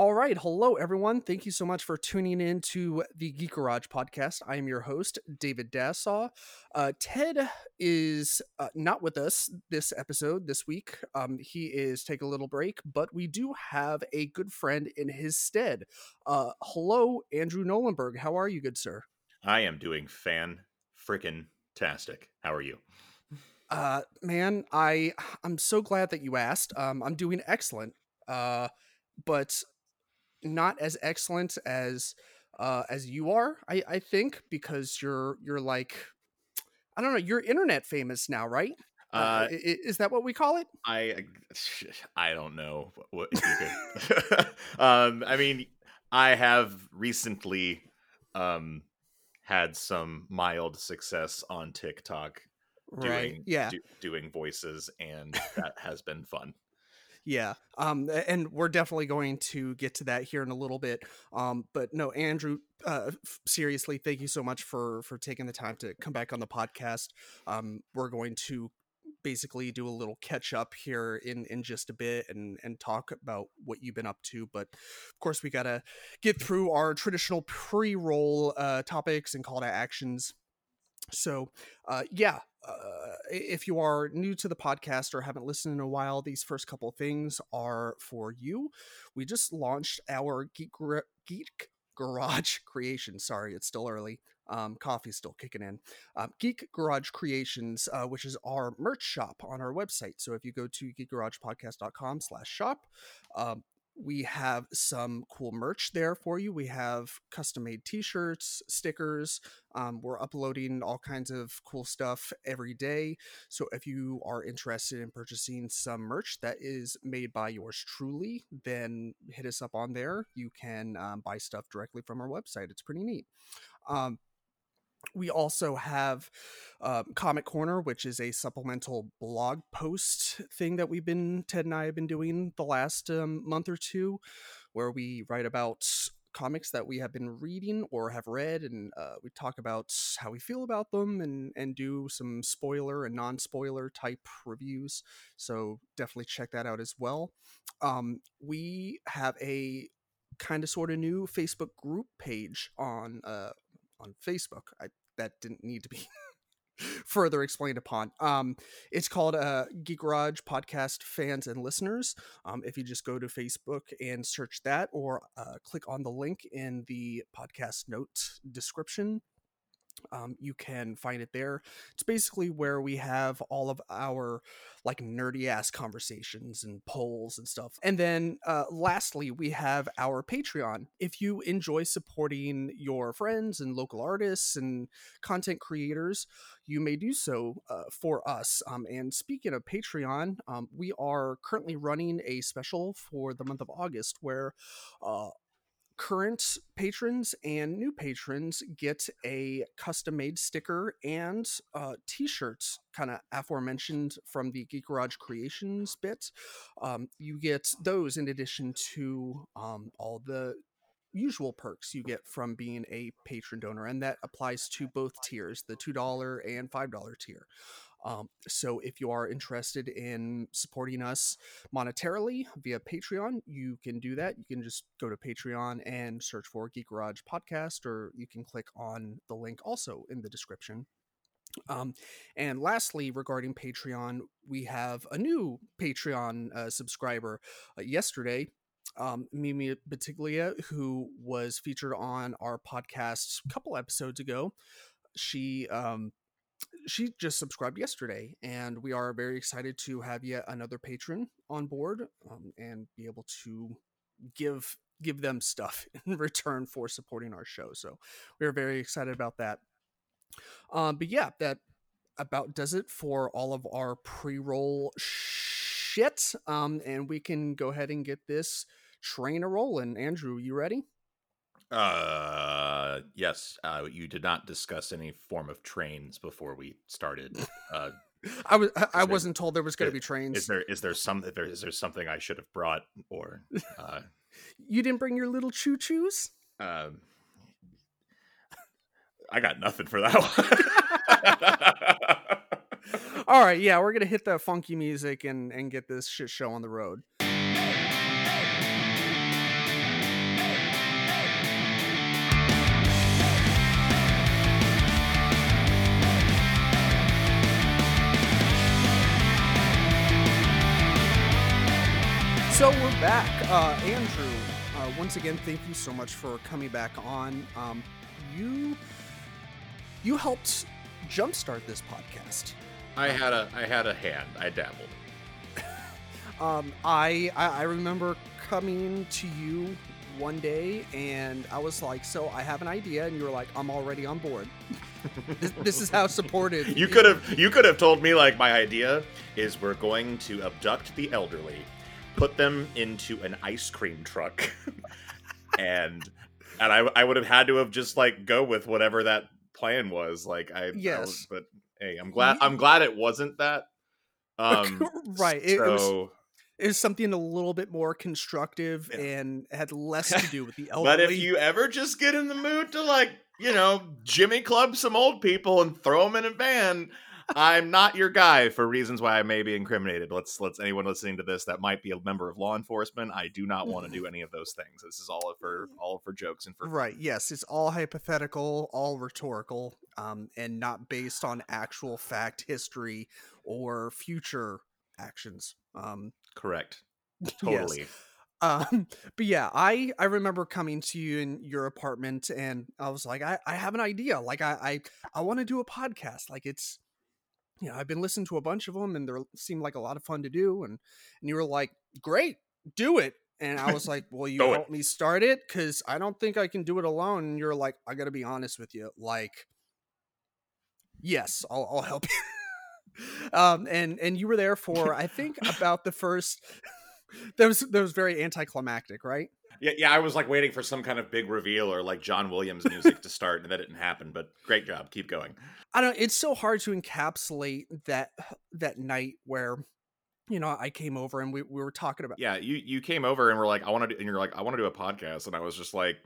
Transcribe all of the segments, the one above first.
All right. Hello, everyone. Thank you so much for tuning in to the Geek Garage podcast. I am your host, David Dassaw. Uh, Ted is uh, not with us this episode, this week. Um, he is taking a little break, but we do have a good friend in his stead. Uh, hello, Andrew Nolenberg. How are you, good sir? I am doing fan freaking tastic. How are you? Uh, man, I I'm so glad that you asked. Um, I'm doing excellent. Uh, but not as excellent as uh as you are i i think because you're you're like i don't know you're internet famous now right? Uh, uh is, that what we call it? I i don't know what um i mean i have recently um had some mild success on tiktok doing right. yeah. do, doing voices and that has been fun yeah um and we're definitely going to get to that here in a little bit um but no andrew uh seriously thank you so much for for taking the time to come back on the podcast. Um we're going to basically do a little catch up here in in just a bit and and talk about what you've been up to but of course we got to get through our traditional pre-roll uh topics and call to actions so uh yeah uh, if you are new to the podcast or haven't listened in a while, these first couple things are for you. We just launched our Geek, Geek Garage Creation. Sorry, it's still early. Um, coffee's still kicking in. Um, Geek Garage Creations, uh, which is our merch shop on our website. So if you go to geekgaragepodcast.com slash shop, um, we have some cool merch there for you. We have custom made t shirts, stickers. Um, we're uploading all kinds of cool stuff every day. So if you are interested in purchasing some merch that is made by yours truly, then hit us up on there. You can um, buy stuff directly from our website. It's pretty neat. Um, we also have uh, Comic Corner, which is a supplemental blog post thing that we've been Ted and I have been doing the last um, month or two, where we write about comics that we have been reading or have read, and uh, we talk about how we feel about them, and and do some spoiler and non spoiler type reviews. So definitely check that out as well. Um, we have a kind of sort of new Facebook group page on uh, on Facebook. I, that didn't need to be further explained upon. Um, it's called uh, Geek Garage Podcast Fans and Listeners. Um, if you just go to Facebook and search that, or uh, click on the link in the podcast note description, um, you can find it there. It's basically where we have all of our like nerdy ass conversations and polls and stuff. And then uh, lastly, we have our Patreon. If you enjoy supporting your friends and local artists and content creators, you may do so uh, for us. Um, and speaking of Patreon, um, we are currently running a special for the month of August where uh, current patrons and new patrons get a custom made sticker and uh, t-shirts kind of aforementioned from the geek garage creations bit. Um, you get those in addition to um, all the usual perks you get from being a patron donor and that applies to both tiers the $2 and $5 tier um, so if you are interested in supporting us monetarily via Patreon, you can do that. You can just go to Patreon and search for Geek Garage Podcast, or you can click on the link also in the description. Um, and lastly, regarding Patreon, we have a new Patreon uh, subscriber uh, yesterday. Um, Mimi Batiglia, who was featured on our podcast a couple episodes ago, she um, she just subscribed yesterday, and we are very excited to have yet another patron on board um, and be able to give give them stuff in return for supporting our show. So we are very excited about that. Um, but yeah, that about does it for all of our pre-roll shit. Um, and we can go ahead and get this train a rolling. Andrew, you ready? Uh, yes. Uh, you did not discuss any form of trains before we started. Uh, I was I, wasn't told there was going to be trains. Is there is there some there, is there something I should have brought or? Uh, you didn't bring your little choo choos. Um, I got nothing for that one. All right, yeah, we're gonna hit that funky music and and get this shit show on the road. So we're back. Uh, Andrew, uh, once again, thank you so much for coming back on. Um, you you helped jumpstart this podcast. I had a I had a hand. I dabbled. Um, I, I I remember coming to you one day and I was like, "So I have an idea," and you were like, "I'm already on board." this, this is how supportive You could have you could have told me like my idea is we're going to abduct the elderly, put them into an ice cream truck, and and I I would have had to have just like go with whatever that plan was. Like I I Yes. was- but hey, I'm glad I'm glad it wasn't that. Um, right. It, so, it was something a little bit more constructive Yeah. and had less to do with the elderly. but if you ever just get in the mood to like you know Jimmy club some old people and throw them in a van. I'm not your guy for reasons why I may be incriminated. Let's let's anyone listening to this that might be a member of law enforcement. I do not want to do any of those things. This is all for all for jokes and for. Right. Yes, it's all hypothetical, all rhetorical, um, and not based on actual fact, history, or future actions. Um, correct. yes. Totally. Um, but yeah, I I remember coming to you in your apartment, and I was like, I I have an idea. Like I I I want to do a podcast. Like it's. You know, I've been listening to a bunch of them, and they seem like a lot of fun to do. And and you were like, "Great, do it." And I was like, "Well, you it. help me start it because I don't think I can do it alone." And you're like, "I got to be honest with you, like, yes, I'll, I'll help you." um, and and you were there for I think about the first. that was that was very anticlimactic, right? Yeah, yeah. I was like waiting for some kind of big reveal or like John Williams music to start, and that didn't happen. But great job. Keep going. I don't. It's so hard to encapsulate that that night where, you know, I came over and we, we were talking about. yeah you you came over and were like i want to do and you're like i want to do a podcast and i was just like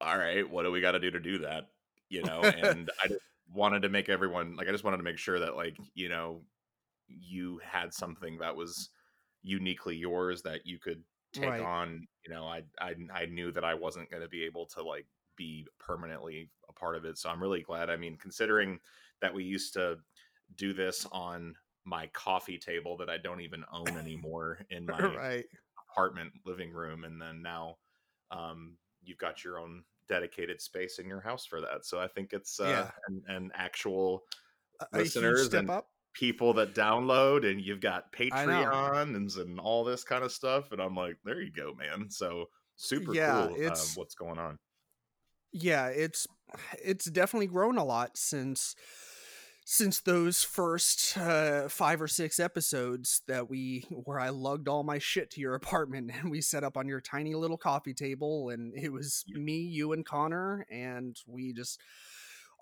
all right what do we got to do to do that you know and i just wanted to make everyone like i just wanted to make sure that like you know you had something that was uniquely yours that you could take Right. on you know I, I i knew that i wasn't going to be able to like be permanently a part of it so i'm really glad i mean considering that we used to do this on my coffee table that I don't even own anymore in my right. apartment living room, and then now um, you've got your own dedicated space in your house for that. So I think it's uh, Yeah. an, an actual A- listeners step and up. People that download, and you've got I know. Patreon and, all this kind of stuff. And I'm like, there you go, man. So super Yeah, cool. it's- um, what's going on? yeah it's it's definitely grown a lot since since those first uh, five or six episodes that we where i lugged all my shit to your apartment and we set up on your tiny little coffee table and it was me you and connor and we just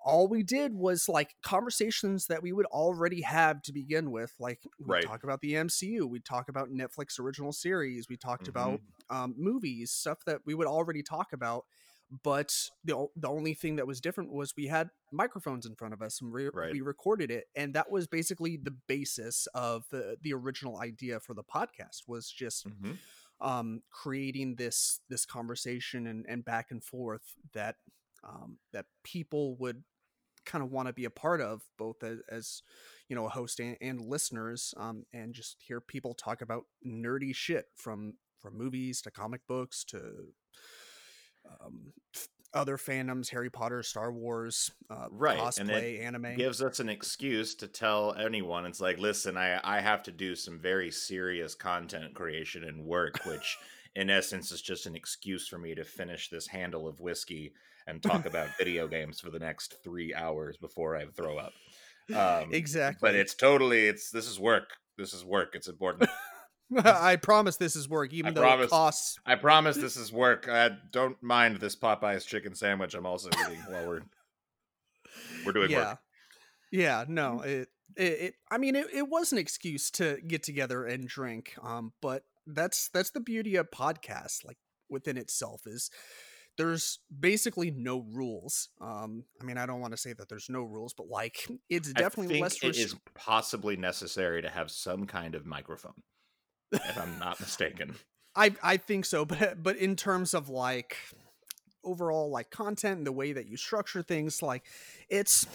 all we did was like conversations that we would already have to begin with like we Right. talk about the mcu we talk about netflix original series we talked about Mhm. um, movies, stuff that we would already talk about. But the the only thing that was different was we had microphones in front of us and re- Right. we recorded it, and that was basically the basis of the the original idea for the podcast was just Mhm. um, creating this this conversation and, and back and forth that um, that people would kind of want to be a part of, both as, as you know a host and, and listeners, um, and just hear people talk about nerdy shit from from movies to comic books to um, other fandoms, Harry Potter, Star Wars, uh, Right, cosplay, anime. gives us an excuse to tell anyone it's like listen i i have to do some very serious content creation and work which in essence is just an excuse for me to finish this handle of whiskey and talk about video games for the next three hours before i throw up um, exactly. but it's totally it's this is work this is work it's important I promise this is work, even I though promise. it costs. i promise this is work i don't mind this popeye's chicken sandwich i'm also eating while we're we're doing yeah, work yeah. No, it, it, it. I mean, it, it was an excuse to get together and drink. Um, but that's that's the beauty of podcasts. Like within itself is there's basically no rules. Um, I mean, I don't want to say that there's no rules, but like it's definitely less. it is possibly necessary to have some kind of microphone, if I'm not mistaken. I I think so, but but in terms of like overall like content and the way that you structure things, like it's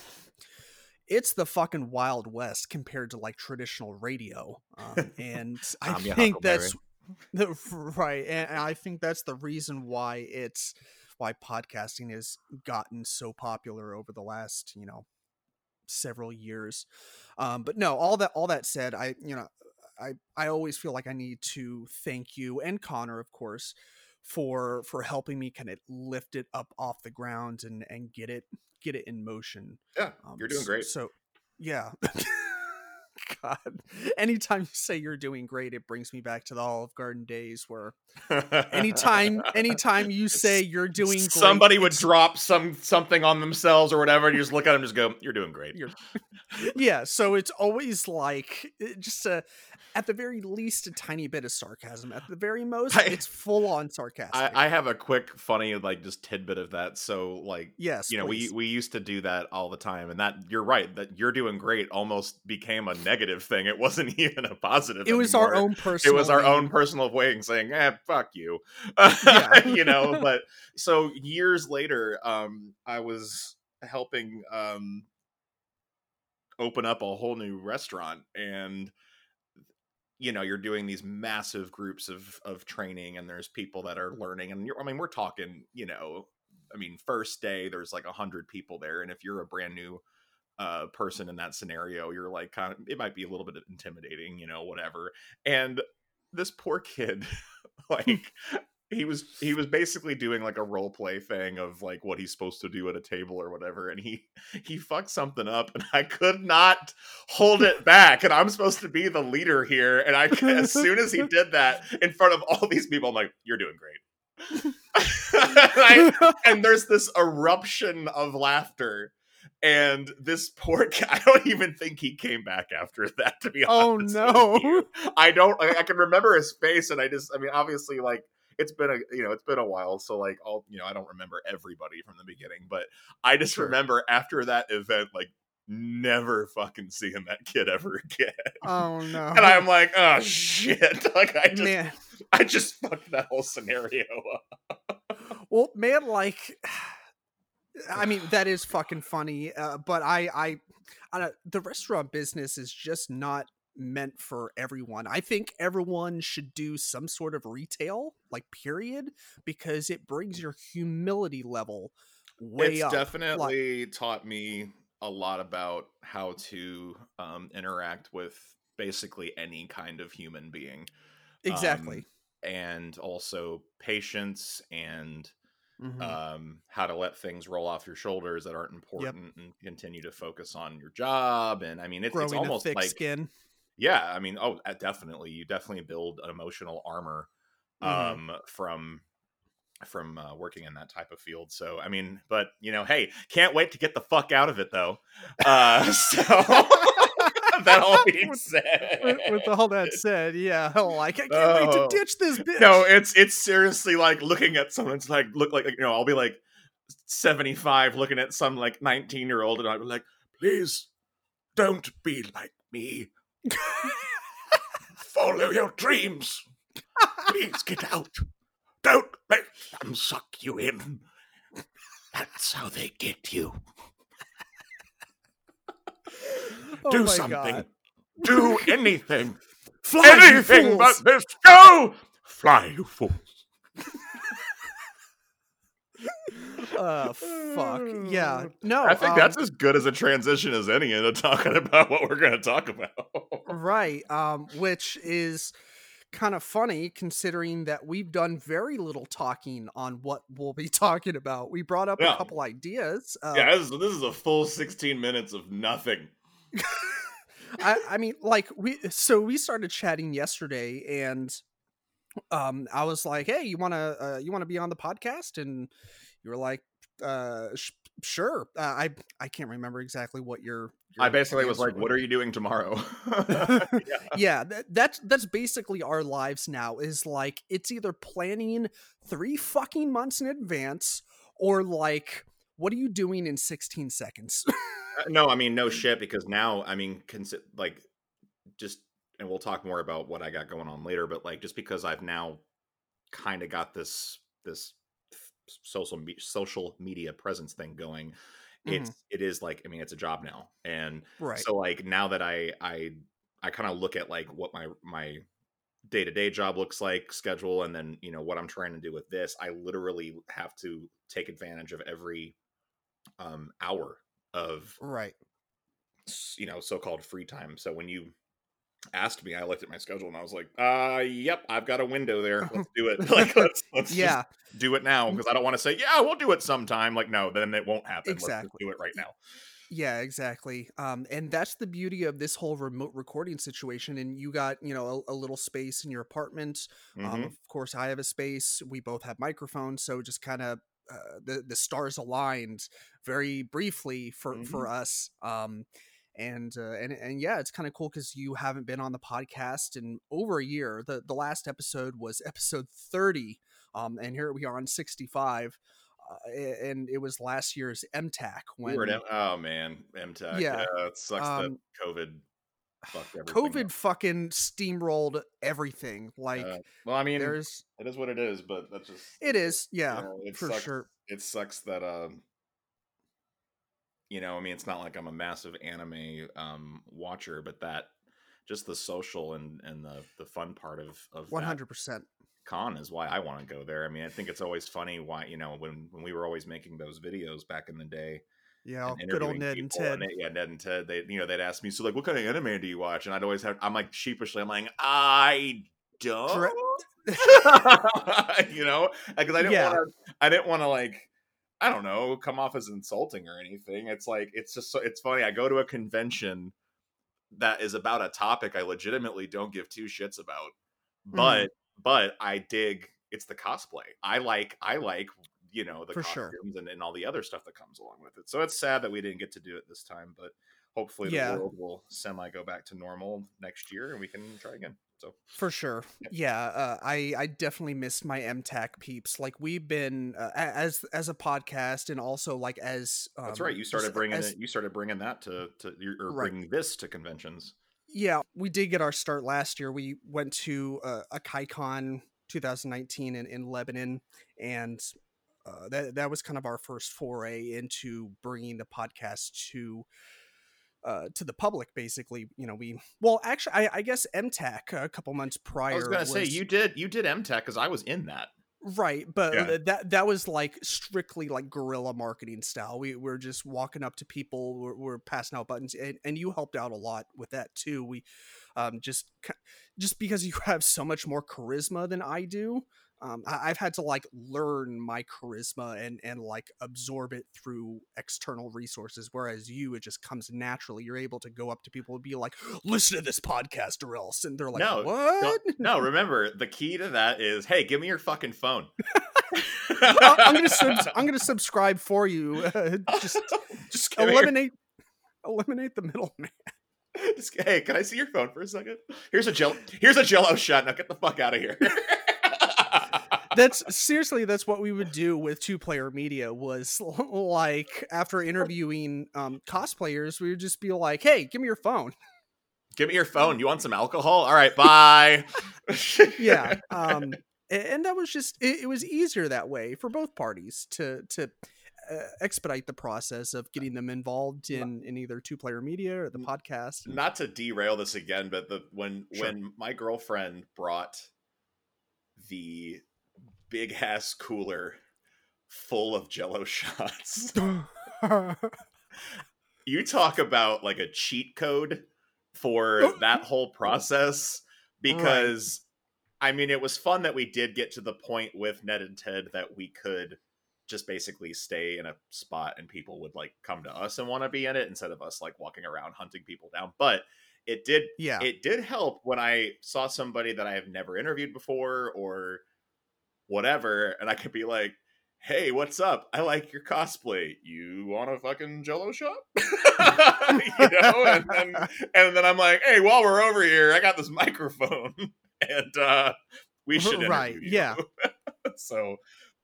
it's the fucking wild west compared to like traditional radio, um, and I think that's. right, and I think that's the reason why it's why podcasting has gotten so popular over the last you know several years. Um, but no, all that all that said, I you know I I always feel like I need to thank you and Connor, of course, for for helping me kind of lift it up off the ground and and get it get it in motion. Yeah, um, you're doing great. So, yeah. God. Anytime you say you're doing great, it brings me back to the Olive Garden days where anytime anytime you say you're doing great, somebody would drop some something on themselves or whatever, and you just look at them and just go, You're doing great. You're... yeah. So it's always like eh, just a at the very least a tiny bit of sarcasm. At the very most, I, it's full on sarcasm. I, I, have a quick, funny, like just tidbit of that. So, like, yes, you know, please. we we used to do that all the time, and that you're right that you're doing great almost became a negative thing. It wasn't even a positive. It was our own personal. It was our own personal way of saying, "Eh, fuck you," yeah. you know. But so years later, um, I was helping um open up a whole new restaurant and you know you're doing these massive groups of of training and there's people that are learning and i mean we're talking you know i mean first day there's like a hundred people there and if you're a brand new uh person in that scenario you're like kind of it might be a little bit intimidating you know whatever. And this poor kid like he was he was basically doing like a role play thing of like what he's supposed to do at a table or whatever and he he fucked something up and i could not hold it back and i'm supposed to be the leader here and i as soon as he did that in front of all these people i'm like you're doing great I, and there's this eruption of laughter and this poor guy, I don't even think he came back after that. To be oh, honest, oh no, I don't. I, I can remember his face, and I just, I mean, obviously, like it's been a you know it's been a while so like i'll you know i don't remember everybody from the beginning but i just sure. remember after that event like never fucking seeing that kid ever again oh no and i'm like oh shit like i just man. i just fucked that whole scenario up well man like I mean that is fucking funny, uh, but I, I, I, the restaurant business is just not meant for everyone. I think everyone should do some sort of retail, like period, because it brings your humility level way it's up. definitely like, taught me a lot about how to um, interact with basically any kind of human being. Exactly. Um, and also patience and Mm-hmm. um, how to let things roll off your shoulders that aren't important yep. and continue to focus on your job. And I mean, it, it's almost like skin yeah i mean oh definitely you definitely build an emotional armor mm-hmm. um from from uh, working in that type of field so i mean but you know hey can't wait to get the fuck out of it though uh so that all being said with, with, all that said yeah like i can't oh, wait to oh. ditch this bitch no it's it's seriously like looking at someone someone's like look like you know i'll be like 75 looking at some like 19 year old and i'll be like please don't be like me Follow your dreams. Please get out. Don't let them suck you in. That's how they get you. Oh Do something. God. Do anything. Fly, anything but this. Go! Fly, you fools uh fuck yeah no i think um, that's as good as a transition as any into talking about what we're going to talk about right um which is kind of funny considering that we've done very little talking on what we'll be talking about. We brought up yeah. a couple ideas uh, yeah this is, this is a full 16 minutes of nothing. I, I mean like we so we started chatting yesterday and um i was like hey you want to uh, you want to be on the podcast? And you were like, uh, sure. Uh, I I can't remember exactly what your. your I basically was like, "What are you doing tomorrow?" yeah, yeah that, that's that's basically our lives now. Is like it's either planning three fucking months in advance or like, what are you doing in sixteen seconds? Uh, no, I mean no shit because now I mean consi- like just and we'll talk more about what I got going on later, but like just because I've now kind of got this this social me- social media presence thing going it's mm-hmm. it is like i mean it's a job now and right so like now that i i i kind of look at like what my my day to day job looks like, schedule, and then you know what I'm trying to do with this. I literally have to take advantage of every um, hour of right you know so-called free time. So when you asked me, I looked at my schedule and I was like, uh, yep, I've got a window there. Let's do it. like, let's, let's yeah do it now because I don't want to say, yeah, we'll do it sometime. Like, no, then it won't happen. Exactly. Let's do it right now. Yeah, exactly. Um, and that's the beauty of this whole remote recording situation. And you got, you know, a, a little space in your apartment. Um, Mhm. of course, I have a space. We both have microphones, so just kind of uh, the the stars aligned very briefly for for us. Um, and uh, and and yeah, it's kind of cool because you haven't been on the podcast in over a year. the The last episode was episode thirty. Um, and here we are on sixty five. Uh, and it was last year's MTAC when We M- oh man, MTAC. Yeah, Yeah, it sucks um, that COVID fucked. COVID up. fucking steamrolled everything. Like Uh, well, I mean, there's it is what it is, but that's just it is, yeah, you know, it for sucks. sure. It sucks that um, you know, I mean, it's not like I'm a massive anime um watcher, but that just the social and and the the fun part of of hundred percent. con is why I want to go there. I mean, I think it's always funny why you know when when we were always making those videos back in the day. Yeah, good old Ned and Ted. they- yeah, Ned and Ted. They you know they'd ask me, so like, what kind of anime do you watch? And I'd always have, I'm like sheepishly, I'm like, I don't, you know, because I didn't Yeah. want to, I didn't want to like. I don't know, come off as insulting or anything. It's like it's just so it's funny. I go to a convention that is about a topic I legitimately don't give two shits about. Mm-hmm. But but I dig it's the cosplay. I like I like you know the For sure. costumes and, and all the other stuff that comes along with it. So it's sad that we didn't get to do it this time, but hopefully Yeah. the world will semi go back to normal next year and we can try again. So For sure. Yeah, uh, I I definitely missed my MTAC peeps. Like we've been uh, as as a podcast and also like as um, that's right. You started bringing as- it. You started bringing that to to or Right. bringing this to conventions. Yeah, we did get our start last year. We went to uh, a KaiCon 2019 in, in Lebanon, and uh, that that was kind of our first foray into bringing the podcast to uh, to the public. Basically, you know, we well, actually, I, I guess MTAC a couple months prior. I was gonna say you did you did MTAC because I was in that. right, but Yeah. that that was like strictly like guerrilla marketing style. We were just walking up to people, we're, we're passing out buttons, and, and you helped out a lot with that too. We um, just just because you have so much more charisma than I do. Um, I, I've had to like learn my charisma and and like absorb it through external resources, whereas you it just comes naturally. You're able to go up to people and be like, "Listen to this podcast, or else," and they're like, No, "What?" No, remember the key to that is hey, give me your fucking phone. I'm gonna sub- I'm gonna subscribe for you. Uh, just just me your- eliminate eliminate the middleman. Hey, can I see your phone for a second? Here's a gel. Here's a Jello shot. Now get the fuck out of here. That's seriously that's what we would do with two player media was like after interviewing um, cosplayers, we would just be like, "Hey, give me your phone." Give me your phone. You want some alcohol? All right, bye. Yeah, um, and that was just it, it was easier that way for both parties to to uh, expedite the process of getting them involved in in either two player media or the podcast. Not to derail this again, but the when Sure. when my girlfriend brought the big ass cooler full of Jello shots, you talk about like a cheat code for that whole process because I mean it was fun that we did get to the point with Ned and Ted that we could just basically stay in a spot and people would like come to us and want to be in it instead of us like walking around hunting people down. But it did yeah, it did help when I saw somebody that I have never interviewed before or whatever, and I could be like, "Hey, what's up? I like your cosplay. You want a fucking Jello shot?" you know, and then and then I'm like, "Hey, while we're over here, I got this microphone, and uh we should Right, you." yeah. so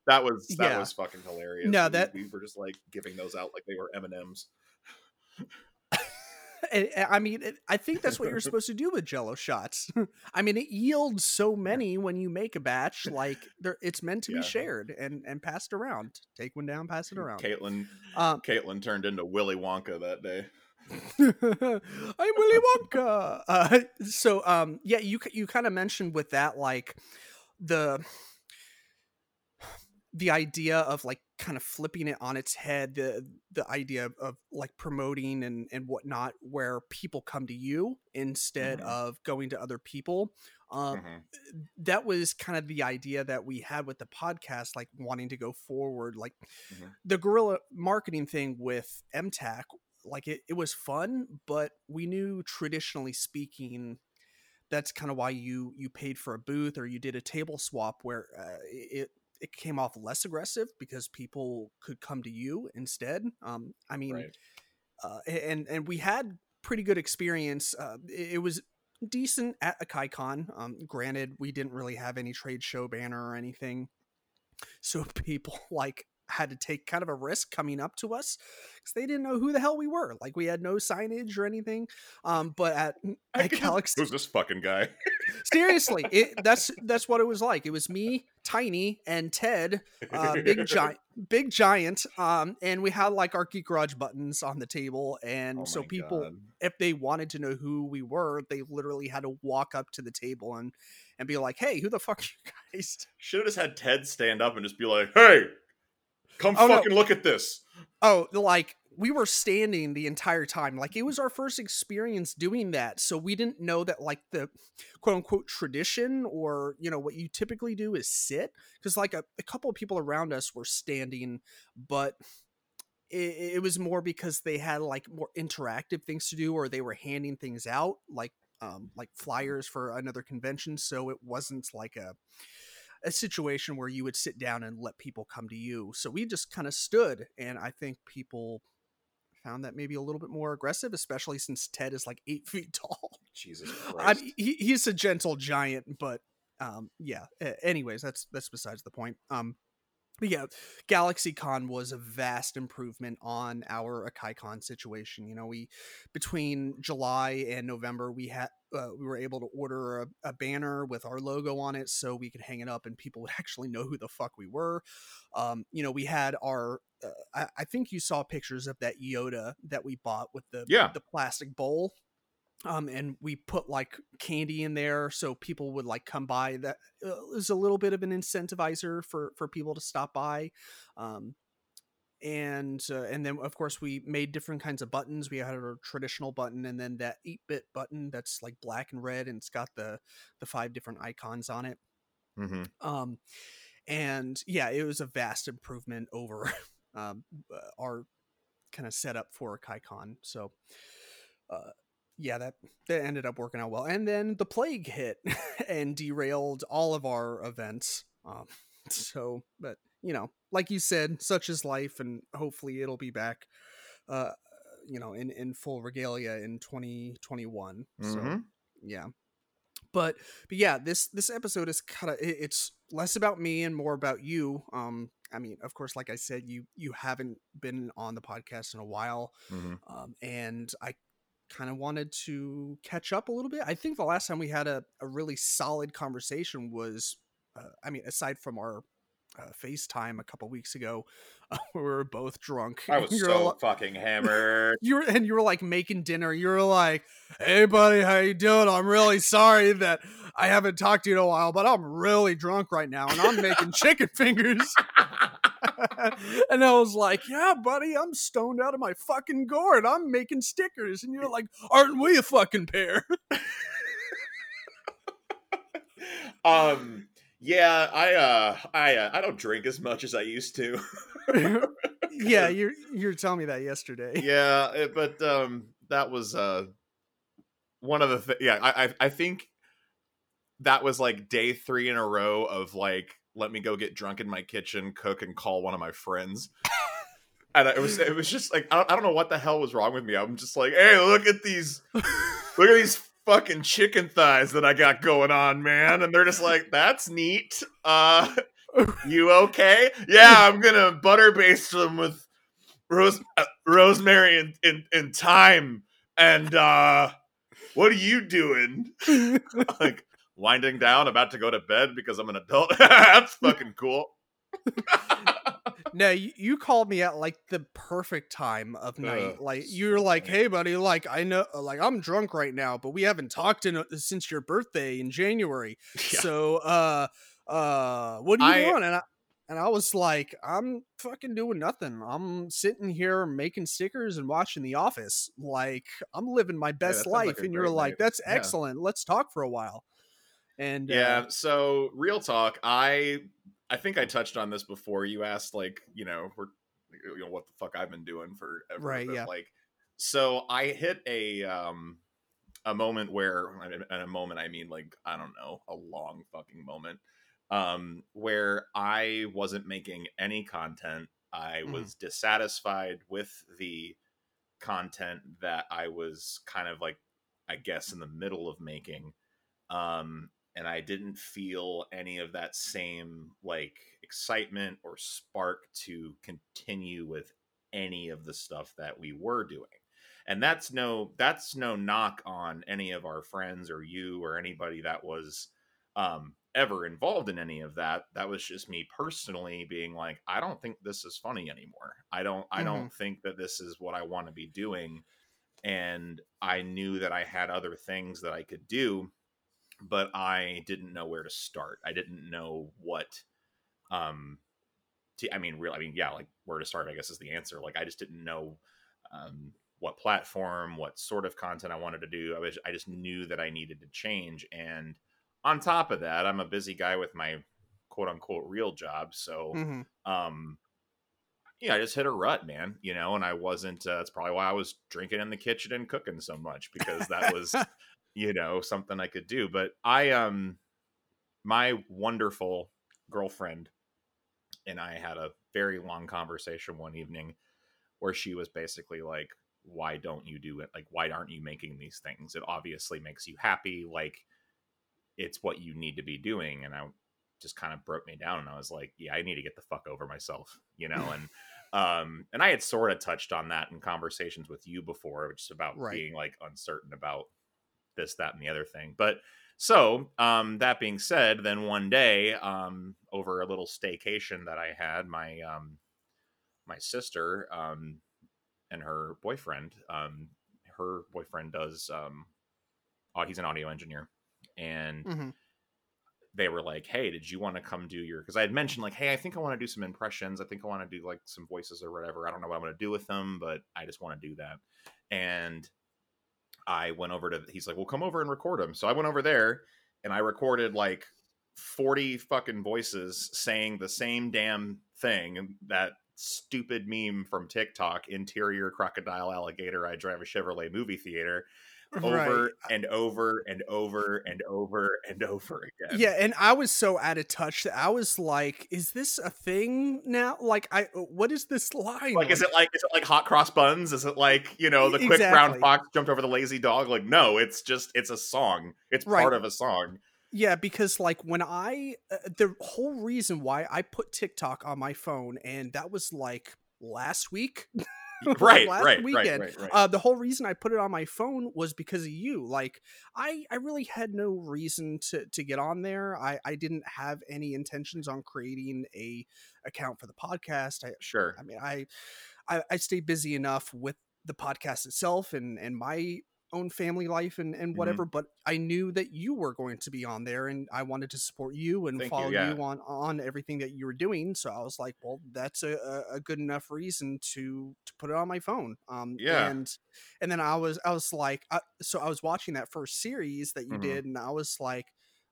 that was that Yeah. was fucking hilarious. No, We- that- we were just like giving those out like they were M and M's. I- mean, I think that's what you're supposed to do with Jello shots. I mean, it yields so many when you make a batch. Like, there, it's meant to Yeah. be shared and and passed around. Take one down, pass it around. Caitlin Um, Caitlin turned into Willy Wonka that day. I'm Willy Wonka. Uh, so, um, yeah, you you kind of mentioned with that, like the the idea of like kind of flipping it on its head the the idea of, of like promoting and and whatnot where people come to you instead Mhm. of going to other people um Mhm. that was kind of the idea that we had with the podcast like wanting to go forward like Mhm. the guerrilla marketing thing with mtac like it, it was fun but we knew traditionally speaking that's kind of why you you paid for a booth or you did a table swap where uh, it it came off less aggressive because people could come to you instead um i mean Right. uh, and and we had pretty good experience. Uh, it, it was decent at a KaiCon. Um, granted, we didn't really have any trade show banner or anything, so people like had to take kind of a risk coming up to us because they didn't know who the hell we were. Like we had no signage or anything. Um, but at, at Galaxy, Who's this fucking guy? seriously, it, that's that's what it was like. It was me, Tiny, and Ted, uh, big giant, big giant. Um, and we had like our Geek Garage buttons on the table, and Oh so people God. if they wanted to know who we were, they literally had to walk up to the table and and be like, "Hey, who the fuck are you guys?" should have just had Ted stand up and just be like, "Hey, come Oh, no. fucking look at this." Oh, like we were standing the entire time. Like it was our first experience doing that, so we didn't know that like the quote unquote tradition or you know what you typically do is sit because like a, a couple of people around us were standing, but. It, it was more because they had like more interactive things to do or they were handing things out like um like flyers for another convention so it wasn't like a a situation where you would sit down and let people come to you. So we just kind of stood, and I think people found that maybe a little bit more aggressive, especially since Ted is like eight feet tall. Jesus I, Christ. he, he's a gentle giant, but um, yeah. Anyways, that's that's besides the point. Um, but yeah, GalaxyCon was a vast improvement on our AkaiCon situation. You know, we between July and November, we had uh, we were able to order a, a banner with our logo on it, so we could hang it up and people would actually know who the fuck we were. Um, you know, we had our. Uh, I, I think you saw pictures of that Yoda that we bought with the Yeah. the plastic bowl um and we put like candy in there so people would like come by that uh, is a little bit of an incentivizer for for people to stop by um and uh, and then of course we made different kinds of buttons. We had our traditional button and then that 8-bit button that's like black and red and it's got the the five different icons on it. Hmm um and yeah it was a vast improvement over um uh, our kind of setup for KaiCon so uh yeah that that ended up working out well. And then the plague hit and derailed all of our events. Um so but you know like you said such is life and hopefully it'll be back uh you know in in full regalia in 2021 so Mhm. yeah. But but yeah this this episode is kind of it's less about me and more about you um i mean of course like i said you you haven't been on the podcast in a while hmm um and i kind of wanted to catch up a little bit. I think the last time we had a, a really solid conversation was uh, i mean aside from our uh, FaceTime a couple weeks ago, uh, we were both drunk. I was so fucking hammered. you were and you were like making dinner. You were like hey buddy how you doing? I'm really sorry that i haven't talked to you in a while but i'm really drunk right now and i'm making chicken fingers. And i was like yeah buddy i'm stoned out of my fucking gourd. I'm making stickers. And you're like aren't we a fucking pair? Um yeah i uh i uh, i don't drink as much as i used to. Yeah you're you're telling me that yesterday. Yeah it- but um that was uh one of the th- yeah I, I i think that was like day three in a row of like let me go get drunk in my kitchen cook and call one of my friends. And it was it was just like I don't, I don't know what the hell was wrong with me. I'm just like hey look at these look at these fucking chicken thighs that i got going on man. And they're just like that's neat. Uh you okay? Yeah i'm gonna butter baste them with rose uh, rosemary and, and and thyme. And uh what are you doing? Like winding down about to go to bed because i'm an adult. That's fucking cool no, you, you called me at like the perfect time of night. Ugh, like you're like, "Hey, buddy, like I know, like I'm drunk right now, but we haven't talked in since your birthday in January. Yeah. So, uh, uh, what are you I- doing?" And I and I was like, "I'm fucking doing nothing. I'm sitting here making stickers and watching The Office. Like I'm living my best that sounds like life." and you're great like, night. "That's Yeah. excellent. Let's talk for a while." And yeah uh, so real talk i i think i touched on this before you asked like you know we're you know what the fuck i've been doing forever Right, yeah. like so i hit a um a moment where and a moment i mean like i don't know a long fucking moment um where i wasn't making any content i Mhm. was dissatisfied with the content that i was kind of like i guess in the middle of making um and i didn't feel any of that same like excitement or spark to continue with any of the stuff that we were doing. And that's no that's no knock on any of our friends or you or anybody that was um ever involved in any of that. That was just me personally being like i don't think this is funny anymore. I don't i don't think that this is what i want to be doing. And i knew that i had other things that i could do but I didn't know where to start. I didn't know what um to, I mean real I mean yeah, like where to start I guess is the answer. Like I just didn't know um what platform, what sort of content I wanted to do. I was I just knew that I needed to change and on top of that, I'm a busy guy with my quote unquote real job, so mhm. um yeah, I just hit a rut, man, you know, and I wasn't uh, that's probably why I was drinking in the kitchen and cooking so much because that was you know something i could do but i um my wonderful girlfriend and i had a very long conversation one evening where she was basically like why don't you do it? Like why aren't you making these things? It obviously makes you happy like it's what you need to be doing. And i just kind of broke me down and i was like yeah i need to get the fuck over myself you know and um and i had sort of touched on that in conversations with you before which is about Right. being like uncertain about this that and the other thing but so um that being said then one day um over a little staycation that i had my um my sister um and her boyfriend um her boyfriend does um he's an audio engineer and Mhm. they were like, "Hey, did you want to come do your?" Because I had mentioned like, "Hey, I think I want to do some impressions. I think I want to do like some voices or whatever. I don't know what I'm going to do with them, but I just want to do that." And I went over to. He's like, "Well, come over and record them." So I went over there and I recorded like forty fucking voices saying the same damn thing. That stupid meme from TikTok: interior crocodile alligator. I drive a Chevrolet movie theater over Right. and over and over and over and over again. Yeah, and I was so out of touch that I was like, "Is this a thing now? Like, I uh, what is this line? Like, is it like is it like hot cross buns? Is it like you know the quick brown fox jumped over the lazy dog? Like, no, it's just it's a song. It's Right. part of a song. Yeah, because like when I uh, the whole reason why I put TikTok on my phone, and that was like last week, Right, last right, weekend. right, right. Uh, the whole reason I put it on my phone was because of you. Like, I I really had no reason to to get on there. I I didn't have any intentions on creating a account for the podcast. I Sure. I mean, I, I I stay busy enough with the podcast itself and and my own family life and Mm-hmm. and whatever. But I knew that you were going to be on there, and I wanted to support you and Thank follow you, yeah. on on everything that you were doing. So I was like, well, that's a, a, good enough reason to to put it on my phone. Um, Yeah. and and then I was I was like, uh, so I was watching that first series that you Mhm. did, and I was like,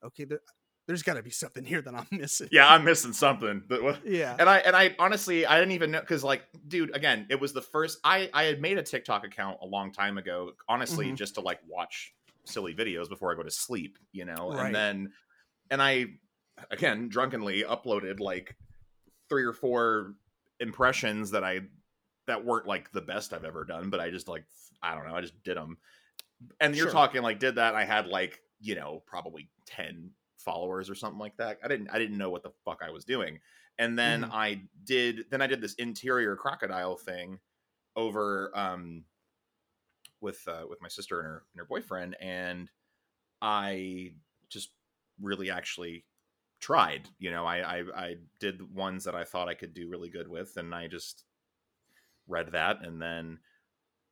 okay, there, there's got to be something here that I'm missing. Yeah, I'm missing something. Yeah. and I and I honestly I didn't even know because like, dude, again, it was the first I I had made a TikTok account a long time ago, honestly, Mhm. just to like watch silly videos before I go to sleep, you know, Right. and then and I again drunkenly uploaded like three or four impressions that I that weren't like the best I've ever done, but I just like I don't know, I just did them. And you're Sure. talking like did that, I had like you know probably ten followers or something like that. I didn't I didn't know what the fuck I was doing. And then Mhm. I did then I did this interior crocodile thing over um with uh, with my sister and her and her boyfriend and I just really actually tried. You know, I, I I did ones that I thought I could do really good with, and I just read that, and then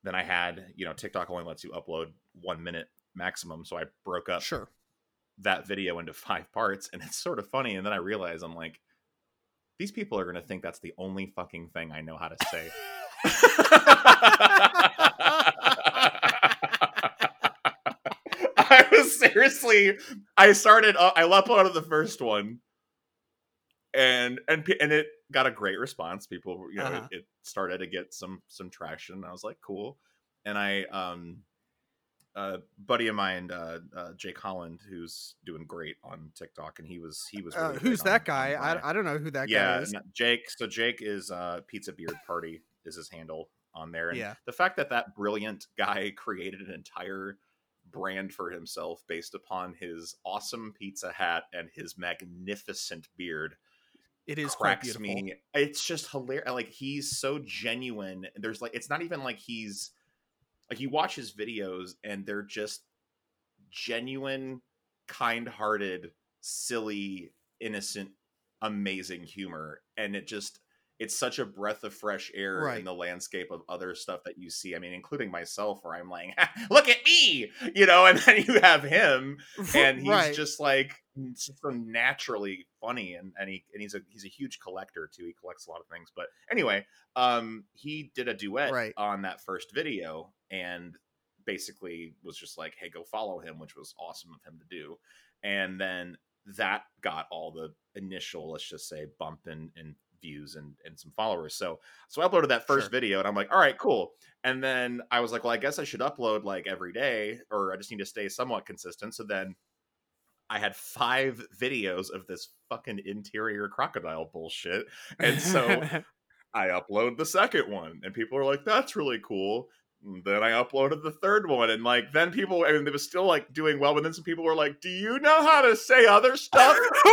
then I had you know TikTok only lets you upload one minute maximum, so I broke up Sure. That video into five parts, and it's sort of funny. And then I realize I'm like, these people are gonna think that's the only fucking thing I know how to say. I was seriously. I started. Uh, I uploaded the first one, and and and it got a great response. People, you know, Uh-huh. it, it started to get some some traction. I was like, cool. And I, um, a buddy of mine, uh, uh, Jake Holland, who's doing great on TikTok, and he was he was. Uh, who's big on- that guy? I, I don't know who that yeah, guy is. Jake. So Jake is uh, Pizza Beard Party is his handle on there, and Yeah. the fact that that brilliant guy created an entire brand for himself based upon his awesome pizza hat and his magnificent beard It is cracks me. It's just hilarious. Like he's so genuine. There's like it's not even like he's like you watch his videos and they're just genuine, kind-hearted, silly, innocent, amazing humor, and it just it's such a breath of fresh air Right. in the landscape of other stuff that you see. I mean, including myself, where I'm like, "Look at me," you know, and then you have him, and he's right. just like so naturally funny and, and he and he's a he's a huge collector too he collects a lot of things but anyway um he did a duet Right. on that first video and basically was just like hey go follow him which was awesome of him to do and then that got all the initial let's just say bump in, in views and and some followers so so i uploaded that first Sure. video and i'm like all right cool and then i was like well i guess i should upload like every day or i just need to stay somewhat consistent so then I had five videos of this fucking interior crocodile bullshit. And so I upload the second one, and people are like, that's really cool. Then I uploaded the third one, and like, then people, I mean, it was still like doing well, but then some people were like, do you know how to say other stuff?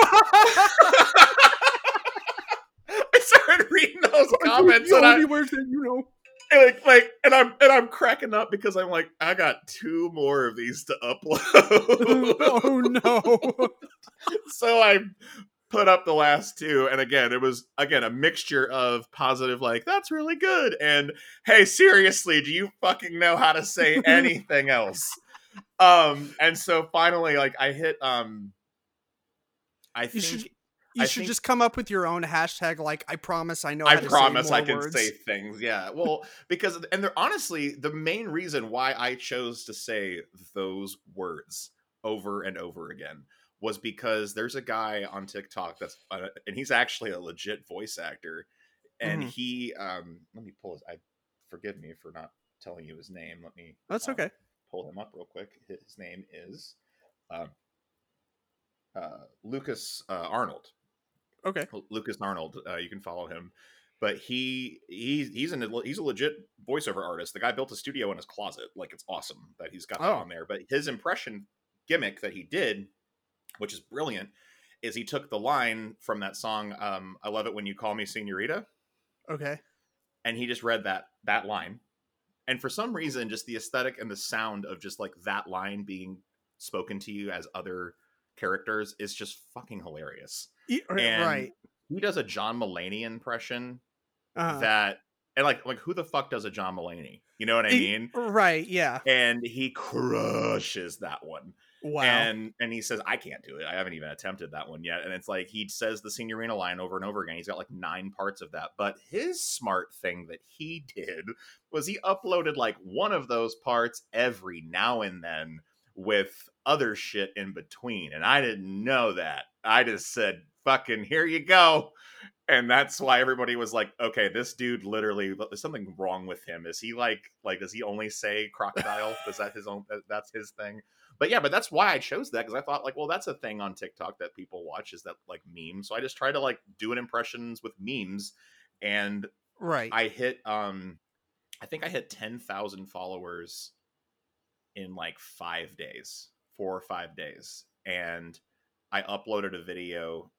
I started reading those comments, and I, words that you know. and like, like, and I'm and I'm cracking up because I'm like, I got two more of these to upload. oh no. so I put up the last two, and again, it was again a mixture of positive, like that's really good, and hey, seriously, do you fucking know how to say anything else? Um, and so finally, like I hit, um, I You think should- You I should think- just come up with your own hashtag like I promise I know how I to promise I can words. say things. Yeah. Well, because and they're honestly the main reason why I chose to say those words over and over again was because there's a guy on TikTok that's uh, and he's actually a legit voice actor and Mhm. he um let me pull his I forgive me for not telling you his name. Let me That's um, okay. pull him up real quick. His name is uh, uh, Lucas uh, Arnold. Okay. Lucas Arnold. Uh, you can follow him, but he he's he's an he's a legit voiceover artist. The guy built a studio in his closet. Like it's awesome that he's got that Oh. on there. But his impression gimmick that he did, which is brilliant, is he took the line from that song um, "I love it when you call me Senorita," Okay. and he just read that that line. And for some reason, just the aesthetic and the sound of just like that line being spoken to you as other characters is just fucking hilarious. And right. He does a John Mulaney impression Uh, that and like like who the fuck does a John Mulaney? You know what I mean? Right. Yeah. And he crushes that one. Wow. And and he says, I can't do it. I haven't even attempted that one yet. And it's like he says the Signorina line over and over again. He's got like nine parts of that. But his smart thing that he did was he uploaded like one of those parts every now and then with other shit in between. And I didn't know that. I just said, fucking here you go. And that's why everybody was like, okay, this dude literally there's something wrong with him. Is he like like does he only say crocodile? Is that his own that's his thing? But yeah, but that's why I chose that because I thought like, well, that's a thing on TikTok that people watch is that like meme. So I just try to like do an impressions with memes, and right. I hit um, I think I hit ten thousand followers in like five days, four or five days, and I uploaded a video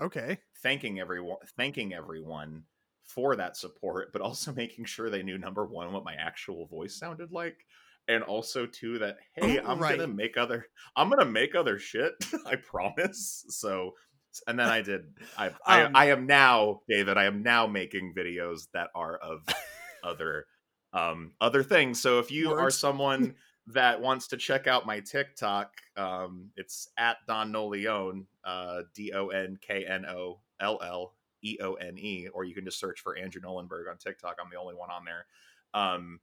okay. thanking everyone, thanking everyone for that support, but also making sure they knew number one what my actual voice sounded like, and also too that hey, I'm right. gonna make other, I'm gonna make other shit, I promise. So and then I did. I I, Um, I am now, David. I am now making videos that are of other um other things. So if you are someone that wants to check out my TikTok, um, it's at Don Knolleone, uh, D O N K N O L L E O N E, or you can just search for Andrew Nolenberg on TikTok. I'm the only one on there. Um,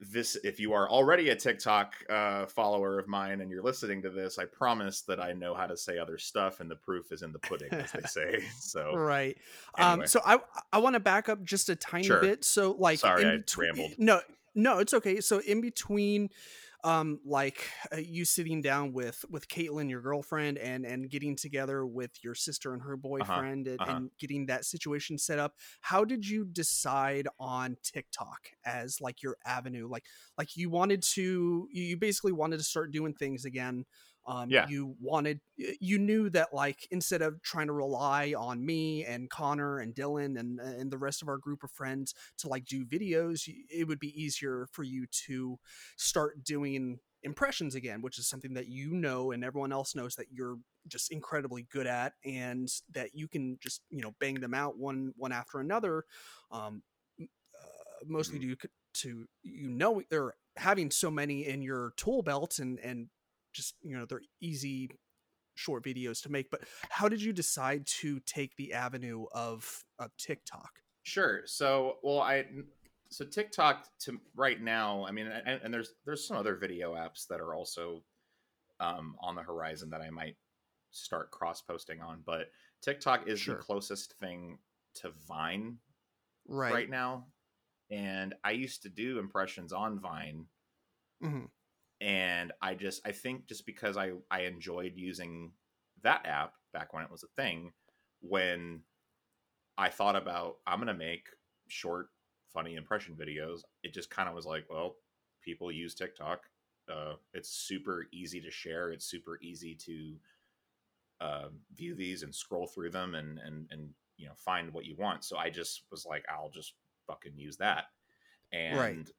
this if you are already a tiktok uh, follower of mine and you're listening to this i promise that i know how to say other stuff and the proof is in the pudding as they say so right. anyway. Um. So I I want to back up just a tiny Sure. bit. So like, Sorry, in I between- rambled. No, no, it's okay. So in between, um, like uh, you sitting down with with Caitlin, your girlfriend, and and getting together with your sister and her boyfriend, and, uh-huh. and getting that situation set up. How did you decide on TikTok as like your avenue? Like like you wanted to, you basically wanted to start doing things again. Um, Yeah. you wanted you knew that like instead of trying to rely on me and connor and dylan and and the rest of our group of friends to like do videos it would be easier for you to start doing impressions again which is something that you know and everyone else knows that you're just incredibly good at and that you can just you know bang them out one one after another um uh, mostly Mhm. due to you know or having so many in your tool belt and and just you know they're easy short videos to make but how did you decide to take the avenue of of tiktok Sure. So, well, I so TikTok to right now. I mean, and, and there's there's some other video apps that are also um, on the horizon that I might start cross posting on, but TikTok is Sure. the closest thing to Vine right, right, now. And I used to do impressions on Vine, Mhm. And I just I think just because I I enjoyed using that app back when it was a thing, when I thought about I'm gonna make short, funny impression videos, it just kind of was like, well, people use TikTok. Uh, it's super easy to share. It's super easy to uh, view these and scroll through them and and and you know find what you want. So I just was like, I'll just fucking use that, and Right.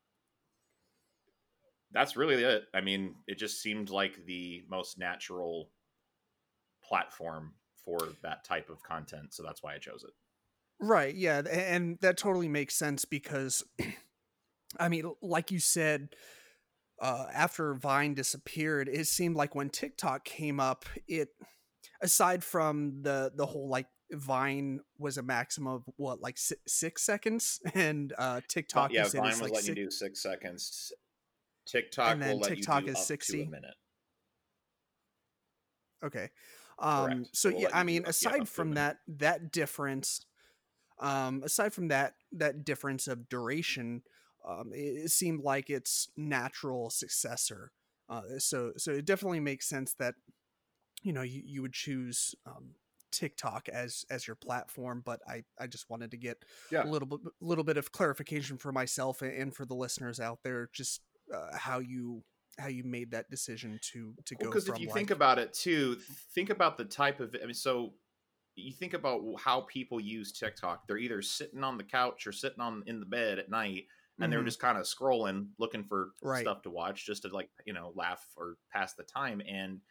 That's really it. I mean, it just seemed like the most natural platform for that type of content, so that's why I chose it. Right. Yeah. And that totally makes sense because, I mean, like you said, uh, after Vine disappeared, it seemed like when TikTok came up, it, aside from the the whole like Vine was a maximum of what like si- six seconds, and uh, TikTok yeah, you Vine was like letting six, you do six seconds. TikTok And then will let TikTok is up 60. to a minute. Okay. Um Correct. so It'll yeah, I mean aside from that that difference um aside from that that difference of duration um it, it seemed like its natural successor. Uh so so it definitely makes sense that you know you, you would choose um TikTok as as your platform, but I I just wanted to get Yeah. a little bit a little bit of clarification for myself and for the listeners out there just uh, how you how you made that decision to to go because if you like, think about it too think about the type of i mean so you think about how people use tiktok they're either sitting on the couch or sitting on in the bed at night and they're Mhm. just kind of scrolling looking for Right. stuff to watch just to like you know laugh or pass the time and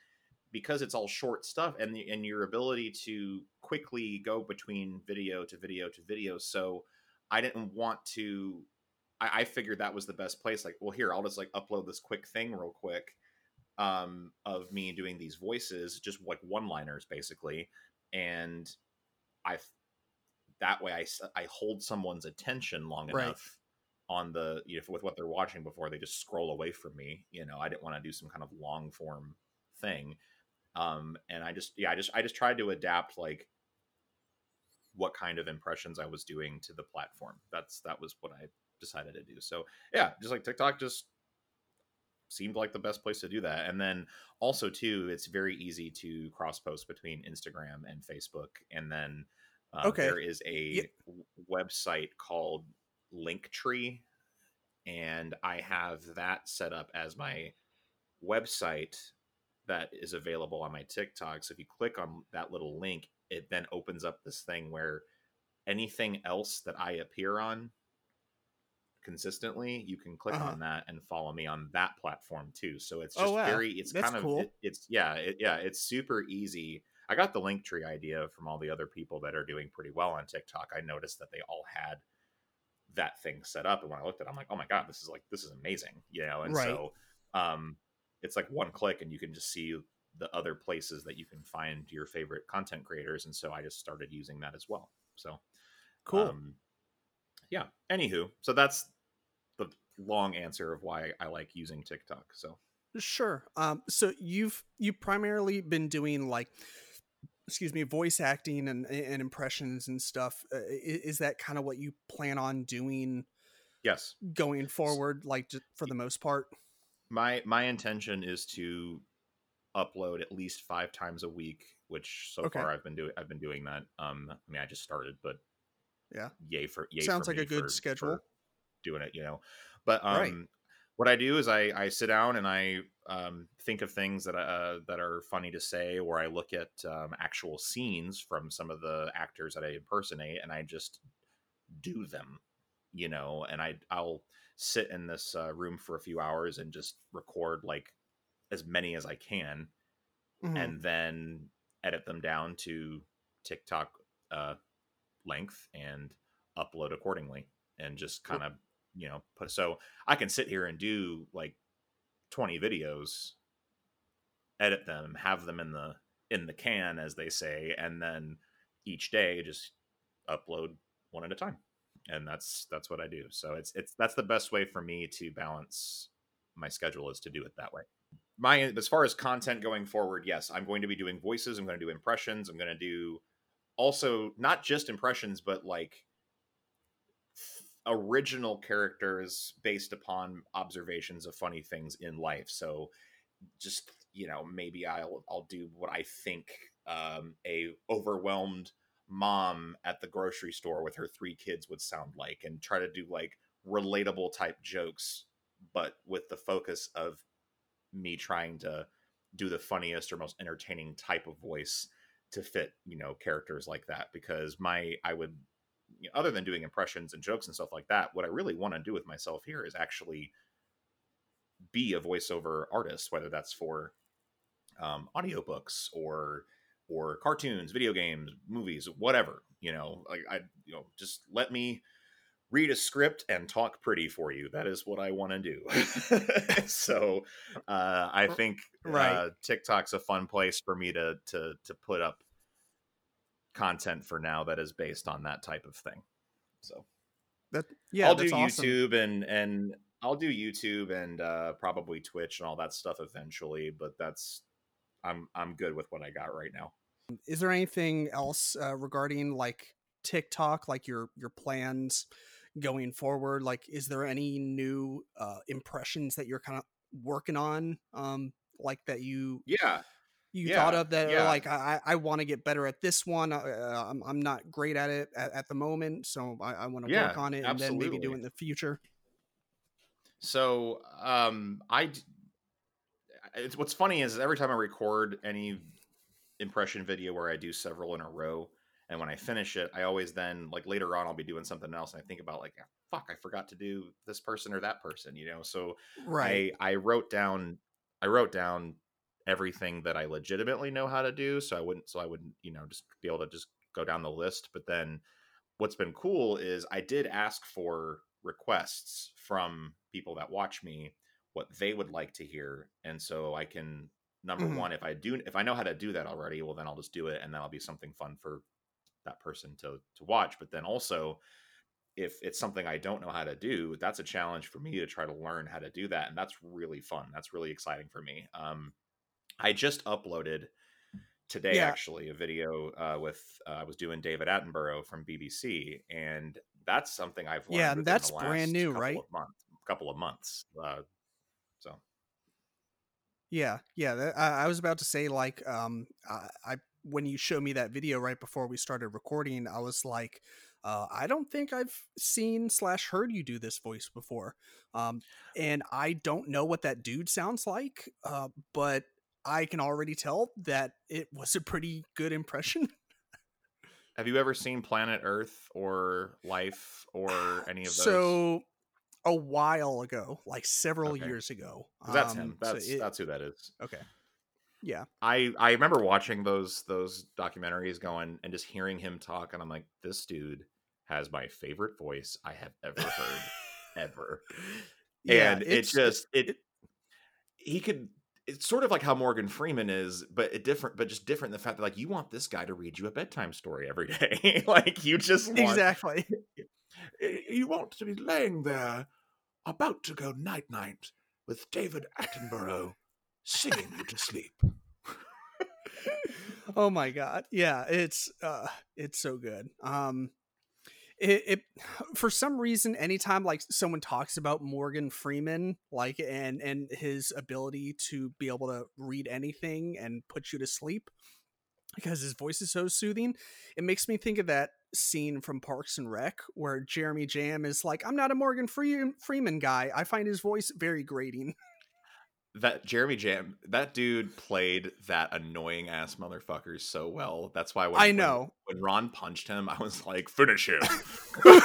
because it's all short stuff and the, and your ability to quickly go between video to video to video so i didn't want to I, I figured that was the best place like well here i'll just like upload this quick thing real quick um, of me doing these voices, just like one liners basically. And I, that way I I hold someone's attention long Right. enough on the, you know, with what they're watching before they just scroll away from me. You know, I didn't want to do some kind of long form thing. Um, and I just, yeah, I just, I just tried to adapt like what kind of impressions I was doing to the platform. That's, that was what I decided to do. So yeah, just like TikTok, just seemed like the best place to do that. And then also too, it's very easy to cross post between Instagram and Facebook. And then uh, Okay. there is a website called Linktree, and I have that set up as my website that is available on my TikTok. So if you click on that little link, it then opens up this thing where anything else that I appear on consistently, you can click Uh-huh. on that and follow me on that platform too. So it's Oh, just wow. very, it's That's kind of, cool. it- it's yeah, it, yeah, it's super easy. I got the link tree idea from all the other people that are doing pretty well on TikTok. I noticed that they all had that thing set up, and when I looked at, it, I'm like, oh my god, this is like this is amazing, you know. And Right. so, um, it's like one click, and you can just see the other places that you can find your favorite content creators. And so I just started using that as well. So Cool. um, yeah. Anywho, so that's the long answer of why I like using TikTok. So Sure. Um, so you've you primarily been doing like, excuse me, voice acting and and impressions and stuff. Uh, is that kind of what you plan on doing yes, going forward? Like, just for the most part. my my intention is to upload at least five times a week, which so Okay. far I've been doing. I've been doing that. Um, I mean, I just started, but Yeah. yay for yay. Sounds for like a good for- schedule. for doing it, you know. But um, Right. what I do is I I sit down and I um think of things that uh that are funny to say, or I look at um, actual scenes from some of the actors that I impersonate, and I just do them, you know. And I I'll sit in this uh, room for a few hours and just record like as many as I can Mhm. and then edit them down to TikTok uh, length and upload accordingly, and just kind of you know put. So I can sit here and do like twenty videos, edit them, have them in the in the can, as they say, and then each day just upload one at a time, and that's that's what I do. So it's it's that's the best way for me to balance my schedule is to do it that way my as far as content going forward yes i'm going to be doing voices i'm going to do impressions i'm going to do also not just impressions but like original characters based upon observations of funny things in life. So just you know maybe i'll i'll do what i think um, a overwhelmed mom at the grocery store with her three kids would sound like and try to do like relatable type jokes but with the focus of me trying to do the funniest or most entertaining type of voice to fit you know characters like that because my i would you know, other than doing impressions and jokes and stuff like that what i really want to do with myself here is actually be a voiceover artist whether that's for um, audiobooks or or cartoons video games movies whatever you know like i you know just let me read a script and talk pretty for you. That is what i want to do. So uh, i think Right. uh, tiktok's a fun place for me to to to put up content for now that is based on that type of thing. So That yeah, i'll do awesome. youtube and and i'll do youtube and uh, probably twitch and all that stuff eventually but that's i'm i'm good with what i got right now. Is there anything else uh, regarding like TikTok, like your your plans going forward? Like, is there any new uh, impressions that you're kind of working on? Um, like that you yeah you Yeah, thought of that yeah. like I I want to get better at this one. Uh, I'm I'm not great at it at, at the moment, so I, I want to Yeah, work on it and then maybe do it in the future. So, um, I, it's what's funny is every time I record any impression video where I do several in a row, and when I finish it, I always then like later on I'll be doing something else, and I think about like, "Ah, fuck, I forgot to do this person or that person, you know. So Right. I I wrote down I wrote down everything that I legitimately know how to do, so I wouldn't so I wouldn't you know just be able to just go down the list. But then what's been cool is I did ask for requests from people that watch me what they would like to hear, and so I can number Mhm. one if I do if I know how to do that already, well then I'll just do it, and that'll be something fun for that person to to watch. But then also if it's something I don't know how to do, that's a challenge for me to try to learn how to do that, and that's really fun. That's really exciting for me. Um, I just uploaded today Yeah. actually a video uh, with uh, I was doing David Attenborough from BBC, and that's something I've learned. Yeah, and that's brand new, couple right? Of month, couple of months. Uh, so Yeah, yeah. I, I was about to say like um I, I when you showed me that video right before we started recording, I was like, uh, I don't think I've seen slash heard you do this voice before, um, and I don't know what that dude sounds like, uh, but I can already tell that it was a pretty good impression. have you ever seen Planet Earth or Life or any of those? So a while ago, like several Okay. years ago, 'Cause that's um, him. so it- that's who that is. okay. Yeah. I I remember watching those those documentaries going and just hearing him talk, and I'm like, this dude has my favorite voice I have ever heard, ever. Yeah, and it it's just it, he could it's sort of like how Morgan Freeman is, but it different, but just different. The fact that like you want this guy to read you a bedtime story every day, like you just want, exactly. You want to be laying there, about to go night night, with David Attenborough singing you to sleep. oh my god. Yeah it's uh it's so good. Um it, it for some reason anytime like someone talks about morgan freeman like and and his ability to be able to read anything and put you to sleep because his voice is so soothing it makes me think of that scene from parks and rec where Jeremy Jamm is like i'm not a morgan Free- freeman guy. I find his voice very grating that Jeremy Jamm, that dude played that annoying ass motherfucker so well. That's why when I know. when, Ron punched him, I was like, finish him, You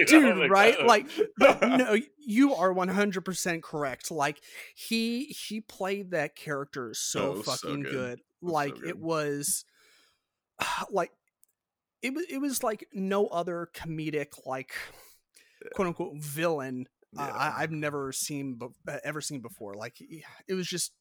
know, dude right uh, like but no you are 100% correct like he he played that character so, Oh, so fucking good. good so like good. it was like it was it was like no other comedic like quote unquote villain uh, Yeah. I, I've never seen be- uh, ever seen before like it was just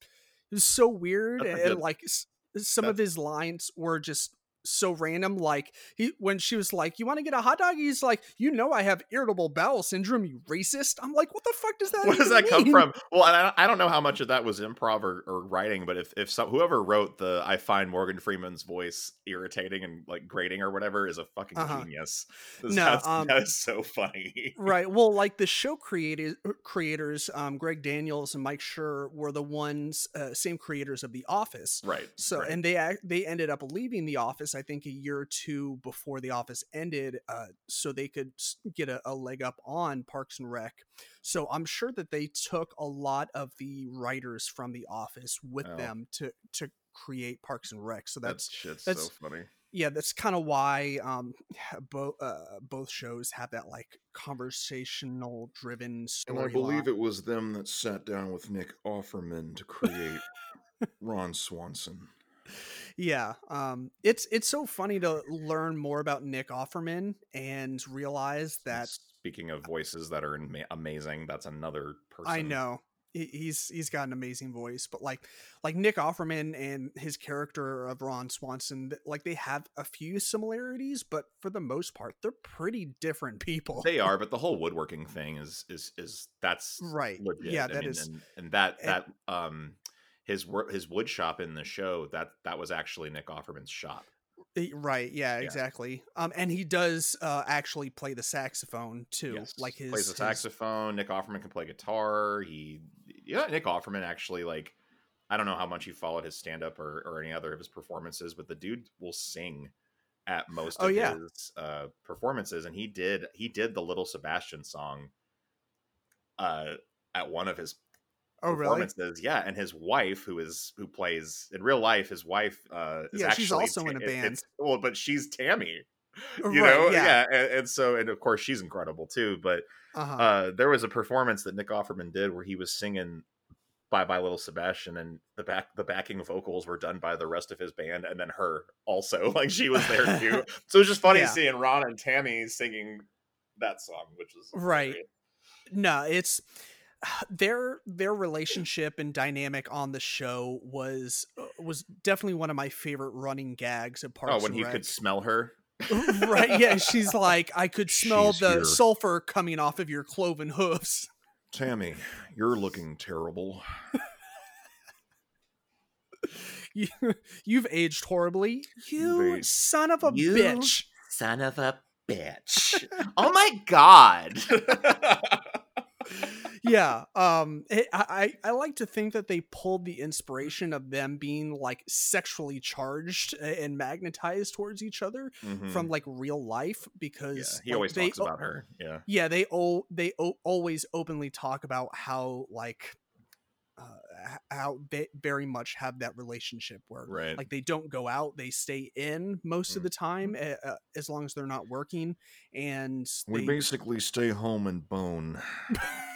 it was so weird That's a and, like s- some of his lines were just so random like he when she was like you want to get a hot dog he's like you know i have irritable bowel syndrome you racist i'm like what the fuck does that Where does that come from? Well, and I, I don't know how much of that was improv or, or writing, but if if some, whoever wrote the "I find Morgan Freeman's voice irritating and like grating" or whatever is a fucking Uh-huh. genius. No, That's- um, that is so funny. right well like the show creators creators um greg daniels and mike Schur were the ones uh, same creators of the office Right. So right. and they they ended up leaving the office, I think, a year or two before the office ended, uh, so they could get a, a leg up on Parks and Rec. So I'm sure that they took a lot of the writers from the office with Oh. them to to create Parks and Rec. So that that's shit's that's- so funny. yeah, that's kind of why um both uh, both shows have that like conversational driven story. And. I believe it was them that sat down with Nick Offerman to create Ron Swanson. Yeah, um, it's it's so funny to learn more about Nick Offerman and realize that Speaking of voices that are ama- amazing, that's another person. I know he- he's he's got an amazing voice, but like like Nick Offerman and his character of Ron Swanson, like they have a few similarities, but for the most part, they're pretty different people. They are, but the whole woodworking thing is is is that's Right. Legit. Yeah, I that mean, is- and, and that and- that um his work his wood shop in the show that that was actually Nick Offerman's shop. Eh, right? Yeah, exactly. Um, and he does uh actually play the saxophone too, Yes. like his plays the his- saxophone. Nick Offerman can play guitar. He yeah, Nick Offerman actually like I don't know how much you followed his stand up or, or any other of his performances, but the dude will sing at most Oh, of yeah. his uh performances and he did he did the little Sebastian song uh at one of his Oh, really? performances. Yeah, and his wife, who is who plays in real life, his wife uh, is Yeah, she's also in a band. well, but she's Tammy. Uh, You right, know, yeah. and, and so and of course she's incredible too. But Uh-huh. uh, there was a performance that Nick Offerman did where he was singing "Bye Bye Little Sebastian," and the back the backing vocals were done by the rest of his band, and then her also, like she was there too. so it was just funny Yeah. seeing Ron and Tammy singing that song, which was Right. hilarious. no it's their their relationship and dynamic on the show was uh, was definitely one of my favorite running gags of Parks Oh, when he Rec. could smell her. right yeah she's like i could smell She's the here. sulfur coming off of your cloven hoofs Tammy, you're looking terrible. you, you've aged horribly you aged- son of a You- bitch Son of a bitch. oh my god. Yeah um it, I, I like to think that they pulled the inspiration of them being like sexually charged and magnetized towards each other Mhm. from like real life yeah, because he like, always they talks about her. Yeah. yeah they o- they o- always openly talk about how like uh, how they very much have that relationship where Right. like they don't go out they stay in most of Mm. the time uh, uh, as long as they're not working and We they, basically stay home and bone.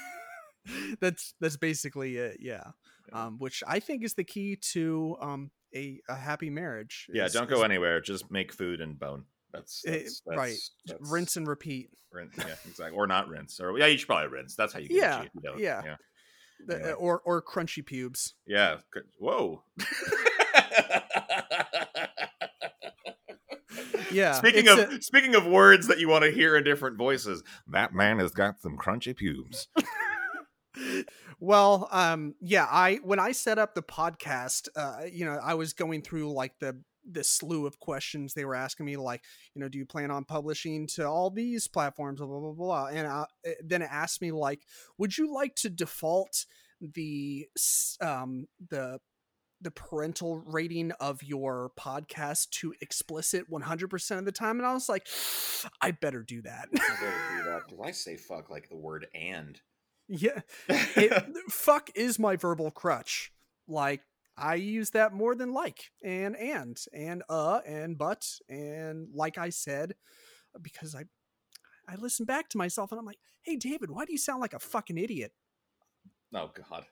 that's that's basically it. Yeah. Yeah. Um, which I think is the key to um a, a happy marriage. Yeah, is- don't is- go anywhere. Just make food and bone. That's, eh, that's, that's right. that's- Rinse and repeat. rinse. Yeah, exactly. Or not rinse. Or yeah, you should probably rinse. That's how you get Yeah, it. You yeah. yeah, The- or or crunchy pubes. yeah. Whoa. Yeah. Speaking of a- speaking of words that you want to hear in different voices, that man has got some crunchy pubes. Well, um, yeah, I when I set up the podcast, uh, you know, I was going through like the the slew of questions they were asking me, like, you know, do you plan on publishing to all these platforms, blah blah blah blah, and I, eh, then it asked me like, would you like to default the um the the parental rating of your podcast to explicit 100% of the time? and i was like i better do that. Did I say fuck like the word and? Yeah it, fuck is my verbal crutch. Like I use that more than like and and and uh and but and like I said because I I listen back to myself and I'm like, "Hey David, why do you sound like a fucking idiot?" Oh God.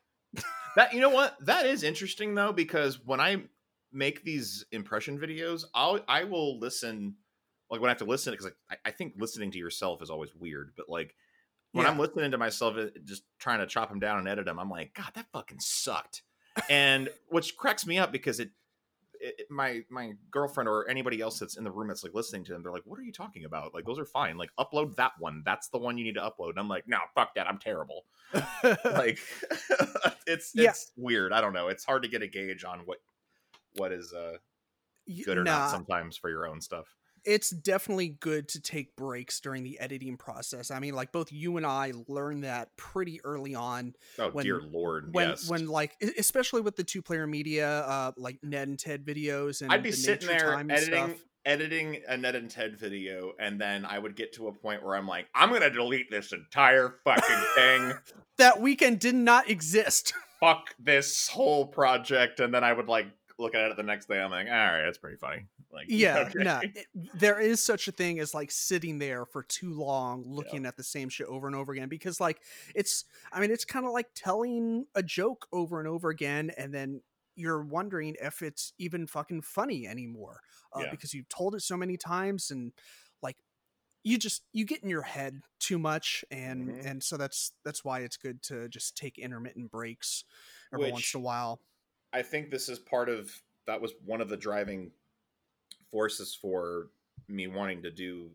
that you know what? That is interesting though, because when I make these impression videos, I'll I will listen like when I have to listen because like, I, I think listening to yourself is always weird, but like when I'm listening to myself uh, just trying to chop them down and edit them, I'm like, God, that fucking sucked. and which cracks me up because it, it it- my my girlfriend or anybody else that's in the room that's like listening to them, they're like, "What are you talking about? Like those are fine. Like upload that one. That's the one you need to upload." And I'm like, "No, fuck that. I'm terrible." like it's Yeah. it's weird. I don't know. It's hard to get a gauge on what what is uh good or nah, not sometimes for your own stuff. It's definitely good to take breaks during the editing process. I mean, like both you and I learned that pretty early on Oh When- dear lord, when yes. when like especially with the two player media uh like Ned and Ted videos and I'd be the sitting there editing stuff. editing a Ned and Ted video, and then I would get to a point where I'm like, I'm gonna delete this entire fucking thing. that weekend did not exist. Fuck this whole project, and then I would like look at it the next day. I'm like, all right, that's pretty funny. Like, yeah, okay. no, it- there is such a thing as like sitting there for too long looking at the same shit over and over again because like it's I mean it's kind of like telling a joke over and over again and then you're wondering if it's even fucking funny anymore uh, Yeah. because you've told it so many times and like you just you get in your head too much and Mhm. and so that's that's why it's good to just take intermittent breaks every once in a while I think this is part of that was one of the driving forces for me wanting to do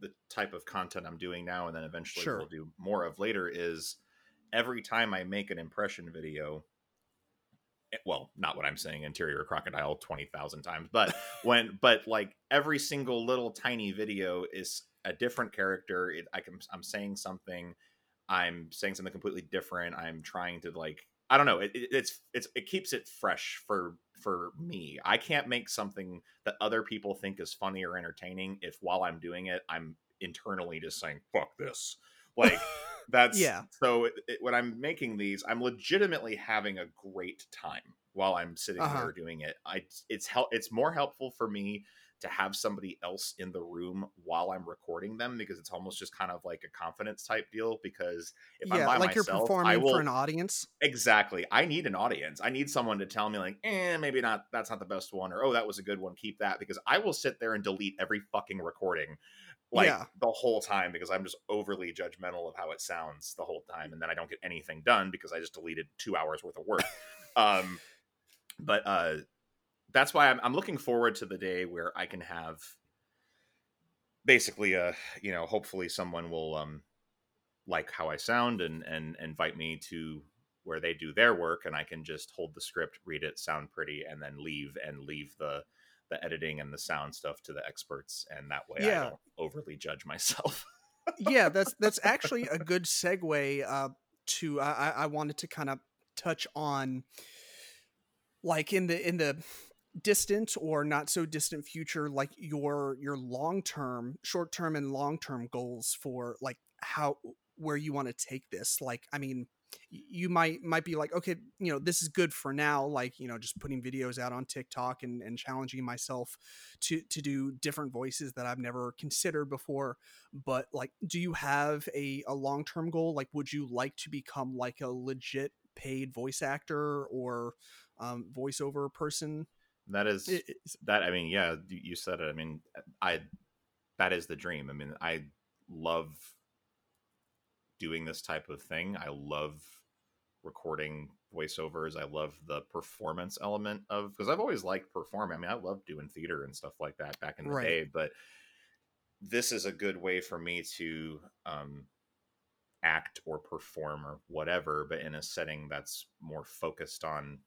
the type of content I'm doing now and then eventually Sure. will do more of later is every time I make an impression video eh, well, not what I'm saying interior crocodile 20,000 times, but when but like every single little tiny video is a different character. It, I can I'm saying something I'm saying something completely different. I'm trying to like I don't know. It, it, it's it's it keeps it fresh for for me. I can't make something that other people think is funny or entertaining if while I'm doing it, I'm internally just saying "fuck this." Like that's Yeah. So it, when I'm making these, I'm legitimately having a great time while I'm sitting Uh-huh. there doing it. I it's help. It's more helpful for me to have somebody else in the room while I'm recording them because it's almost just kind of like a confidence type deal. Because if I'm yeah by like myself, you're performing will for an audience exactly. I need an audience. I need someone to tell me like, eh, maybe not. That's not the best one, or oh, that was a good one. Keep that because I will sit there and delete every fucking recording. Like Yeah. the whole time because I'm just overly judgmental of how it sounds the whole time, and then I don't get anything done because I just deleted two hours worth of work. um, but uh, that's why I'm, I'm looking forward to the day where I can have basically a you know hopefully someone will um like how I sound and and invite me to where they do their work and I can just hold the script, read it, sound pretty, and then leave and leave the the editing and the sound stuff to the experts and that way I Yeah. don't overly judge myself. yeah that's that's actually a good segue uh to I, I I wanted to kind of touch on like in the in the distant or not so distant future like your your long term short term and long term goals for like how where you want to take this? Like i mean you might might be like okay you know this is good for now like you know just putting videos out on tiktok and, and challenging myself to to do different voices that i've never considered before. But like do you have a, a long-term goal? Like would you like to become like a legit paid voice actor or um, voiceover person that is It- that i mean yeah you said it. I mean i that is the dream. I mean i love doing this type of thing. I love recording voiceovers. I love the performance element of because i've always liked performing. I mean i love doing theater and stuff like that back in the Right. day but this is a good way for me to um act or perform or whatever but in a setting that's more focused on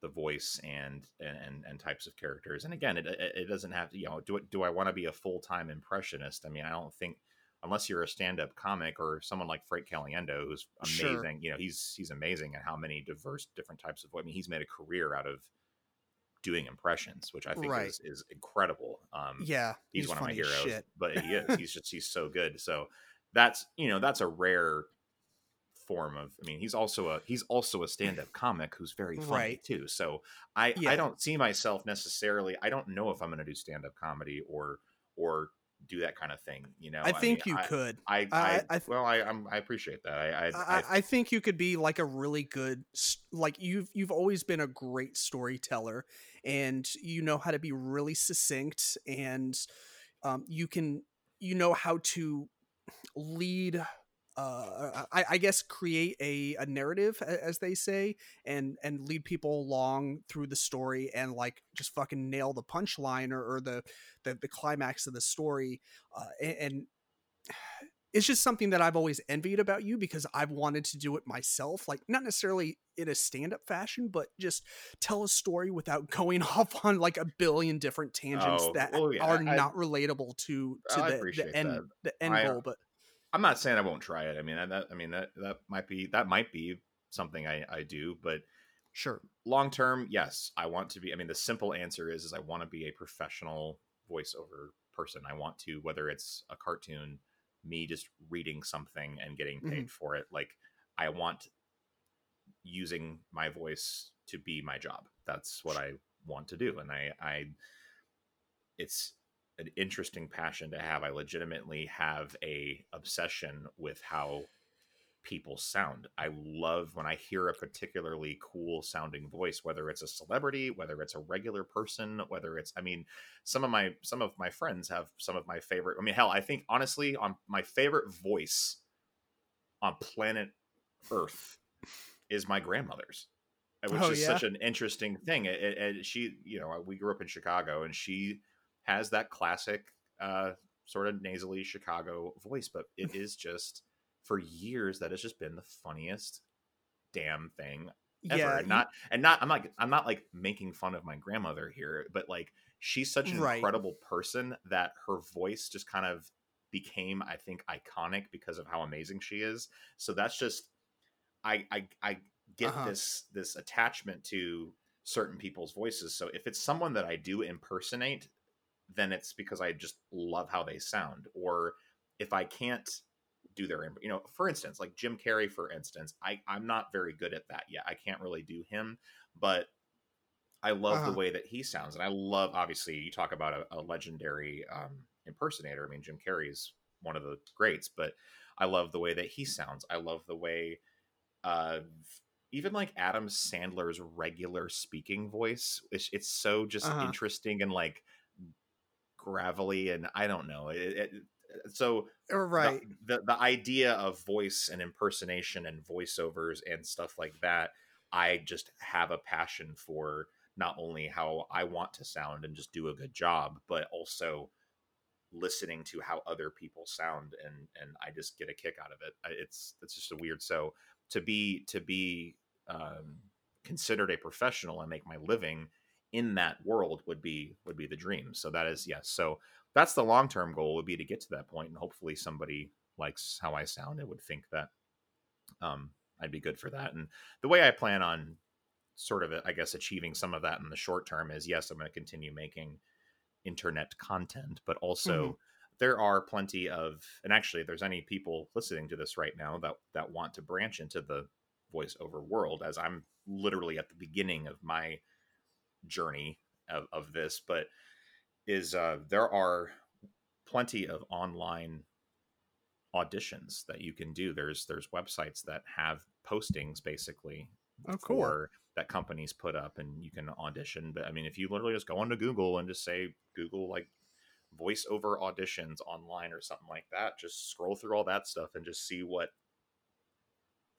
the voice and and and types of characters. And again, it it doesn't have to. You know, do it, do I want to be a full time impressionist? I mean, I don't think unless you're a stand up comic or someone like Frank Caliendo, who's Sure. amazing. You know, he's he's amazing at how many diverse different types of. I mean, he's made a career out of doing impressions, which I think Right. is is incredible. Um, yeah he's, one of my heroes, but he is. He's just he's so good. So that's you know that's a rare form of. I mean, he's also a he's also a stand up comic who's very funny Right. too. So I Yeah. I don't see myself necessarily. I don't know if I'm going to do stand up comedy or or do that kind of thing. You know, i think mean, you I, could I, I- I, I th- well, I I'm, I appreciate that. I I, I, I, I think you could be like a really good like you've you've always been a great storyteller and you know how to be really succinct and um, you can you know how to lead uh, I, I guess create a, a narrative as they say and and lead people along through the story and like just fucking nail the punchline or, or the, the the climax of the story uh, and, and it's just something that I've always envied about you because I've wanted to do it myself. Like, not necessarily in a stand up fashion, but just tell a story without going off on like a billion different tangents Oh, that well, yeah, are I- not relatable to, to I the, the end, that. the end I- goal. But I'm not saying I won't try it. I mean, I- that I mean that that might be that might be something I I do, but sure. long term, yes, I want to be. I mean, the simple answer is is I want to be a professional voiceover person. I want to whether it's a cartoon, me just reading something and getting paid mm-hmm. for it. Like I want using my voice to be my job. That's what I want to do, and I I it's an interesting passion to have. I legitimately have a obsession with how people sound. I love when I hear a particularly cool sounding voice, whether it's a celebrity, whether it's a regular person, whether it's I mean, some of my some of my friends have some of my favorite I mean, hell, I think honestly on my favorite voice on planet Earth is my grandmother's. Uh, which Oh, is yeah? such an interesting thing. It- it- it- she, you know, we grew up in Chicago and she has that classic uh sort of nasally Chicago voice, but it is just for years that has just been the funniest damn thing ever. Yeah. and not and not I'm not I'm not like making fun of my grandmother here, but like she's such an Right. incredible person that her voice just kind of became, I think, iconic because of how amazing she is. So that's just I I I get Uh-huh. this this attachment to certain people's voices. So if it's someone that I do impersonate, then it's because I just love how they sound. Or if I can't do their, you know, for instance, like Jim Carrey, for instance, I I'm not very good at that yet. I can't really do him, but I love Uh-huh. the way that he sounds, and I love obviously you talk about a, a legendary um, impersonator. I mean, Jim Carrey is one of the greats, but I love the way that he sounds. I love the way, uh, even like Adam Sandler's regular speaking voice. It's, it's so just Uh-huh. interesting and like gravelly, and I don't know. It, it, so Uh, right. the, the the idea of voice and impersonation and voiceovers and stuff like that i just have a passion for not only how i want to sound and just do a good job but also listening to how other people sound and and i just get a kick out of it it's it's just a weird so to be to be um considered a professional and make my living in that world would be would be the dream. So that is yes. So that's the long term goal would be to get to that point and hopefully somebody likes how I sound and would think that um I'd be good for that. And the way I plan on sort of I guess achieving some of that in the short term is yes, I'm going to continue making internet content, but also there are plenty of, and actually, if there's any people listening to this right now that that want to branch into the voiceover world, as I'm literally at the beginning of my journey of, of this, but is uh, there are plenty of online auditions that you can do. There's there's websites that have postings basically Oh, cool. for that companies put up and you can audition. But I mean if you literally just go onto Google and just say Google like voiceover auditions online or something like that, just scroll through all that stuff and just see what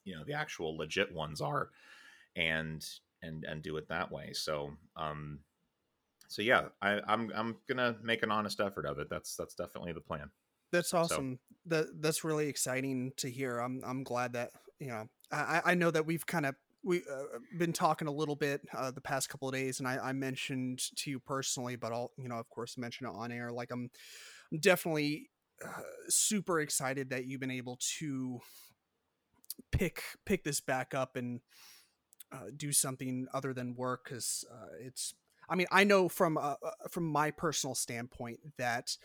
you know the actual legit ones are and and and do it that way. So um so yeah, I, I'm I'm gonna make an honest effort of it. That's that's definitely the plan. That's awesome. That that's really exciting to hear. I'm I'm glad that you know I I know that we've kind of we uh, been talking a little bit uh, the past couple of days, and I, I mentioned to you personally, but I'll you know of course mention it on air. Like I'm, I'm definitely uh, super excited that you've been able to pick pick this back up and uh, do something other than work because uh, it's. I mean, I know from uh, uh, from my personal standpoint that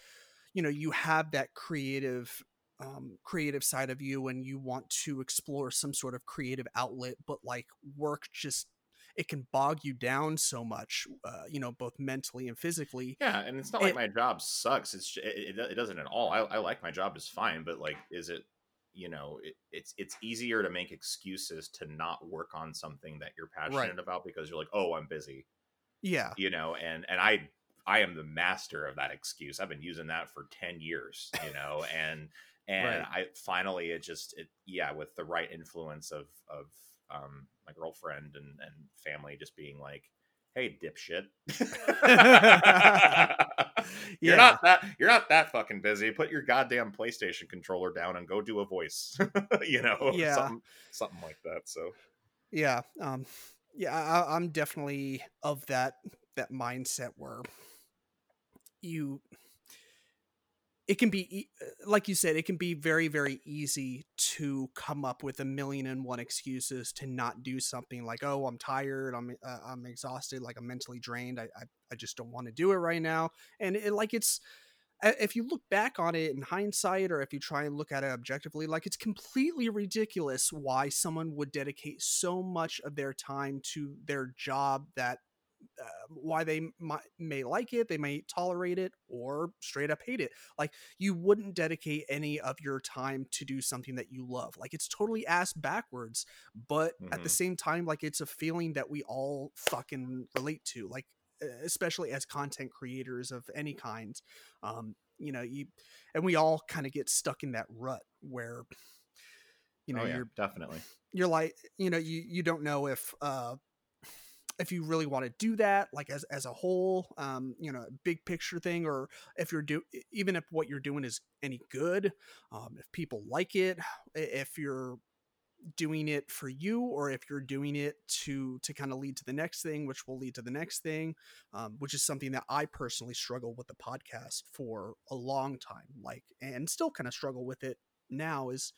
you know you have that creative um, creative side of you and you want to explore some sort of creative outlet but like work just it can bog you down so much uh, you know both mentally and physically Yeah, and it's not like my job sucks. It's it, it, it doesn't at all. I, I like my job is fine, but like, is it? You know, it, it's it's easier to make excuses to not work on something that you're passionate about because you're like, oh, I'm busy. yeah You know, and and I I am the master of that excuse. I've been using that for ten years. You know, and and Right. I finally it just it yeah with the right influence of of um my girlfriend and and family just being like hey dipshit you're Yeah. not that you're not that fucking busy put your goddamn playstation controller down and go do a voice you know Yeah. something something like that so yeah um yeah I, i'm definitely of that that mindset where you it can be e- like you said it can be very very easy to come up with a million and one excuses to not do something like oh i'm tired i'm uh, i'm exhausted like i'm mentally drained i i, I just don't want to do it right now. And it like it's if you look back on it in hindsight or if you try and look at it objectively like it's completely ridiculous why someone would dedicate so much of their time to their job that uh, why they might, may like it they may tolerate it or straight up hate it. Like you wouldn't dedicate any of your time to do something that you love. Like it's totally ass backwards but at the Mhm. same time like it's a feeling that we all fucking relate to like especially as content creators of any kind. Um you know you and we all kind of get stuck in that rut where you know oh, yeah, you're definitely. you're like you know you you don't know if uh if you really want to do that like as as a whole um you know big picture thing or if you're do even if what you're doing is any good um if people like it if you're doing it for you or if you're doing it to to kind of lead to the next thing which will lead to the next thing um, which is something that i personally struggle with the podcast for a long time like and still kind of struggle with it now is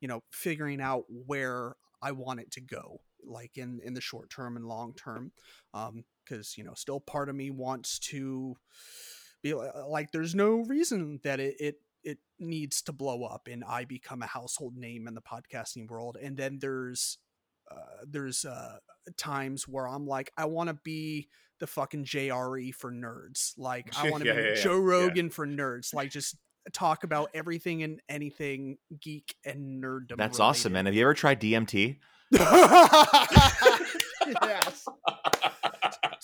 you know figuring out where i want it to go like in in the short term and long term um because you know still part of me wants to be li- like there's no reason that it, it it needs to blow up and i become a household name in the podcasting world. And then there's uh, there's uh times where i'm like i want to be the fucking jre for nerds. Like i want to Yeah, be yeah, joe yeah. rogan for nerds. Like just talk about everything and anything geek and nerd. that's awesome man. Have you ever tried dmt yes.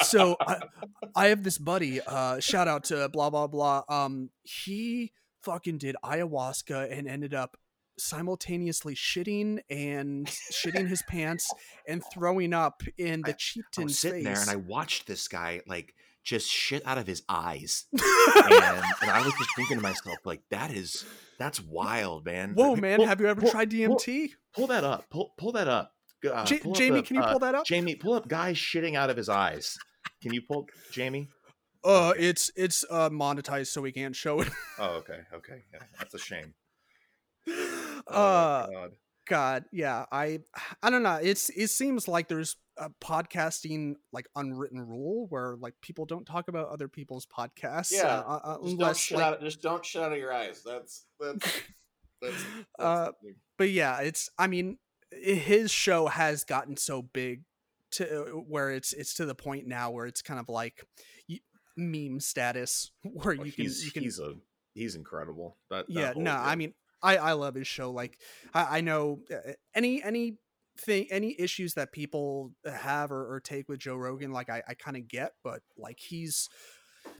so I, I have this buddy uh shout out to blah blah blah um he fucking did ayahuasca and ended up simultaneously shitting and shitting his pants and throwing up in the I chieftain's was sitting face there and I watched this guy like just shit out of his eyes, and, and I was just thinking to myself like, that is that's wild, man. whoa man Pull- have you ever pull- tried pull- dmt Pull that up. Pull pull that up. Uh, Ja- pull up jamie can you uh, pull that up Jamie, pull up guy shitting out of his eyes. Can you pull Jamie? uh okay. it's it's uh monetized so we can't show it oh okay okay yeah, that's a shame uh oh, God. God, yeah, I I don't know. It's it seems like there's a podcasting like unwritten rule where like people don't talk about other people's podcasts. Yeah, uh, uh, Just don't unless shit like, out. Just don't shit out of your eyes. That's that's that's. that's Uh, but yeah, it's I mean i- his show has gotten so big to where it's it's to the point now where it's kind of like meme status where Well, you can he's you can he's a he's incredible. That, that yeah no i mean i i love his show like i i know uh, any any thing any issues that people have or, or take with joe rogan like i, I kind of get but like he's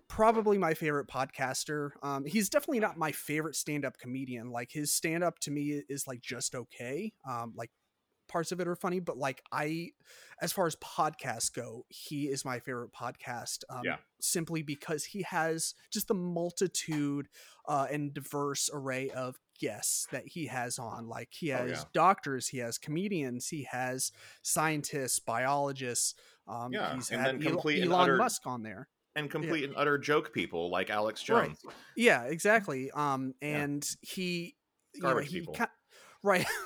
probably my favorite podcaster. Um he's definitely not my favorite stand-up comedian. Like his stand-up to me is like just okay. Um like parts of it are funny but like i as far as podcasts go he is my favorite podcast um, Yeah. simply because he has just the multitude uh, and diverse array of guests that he has on. Like he Oh, has yeah. doctors he has comedians he has scientists biologists. Um, Yeah, he's and had then Elon, complete and Elon utter- Musk on there and complete and utter joke people like Alex Right. Jones. yeah exactly um Yeah. and he you know, Garbage he people. right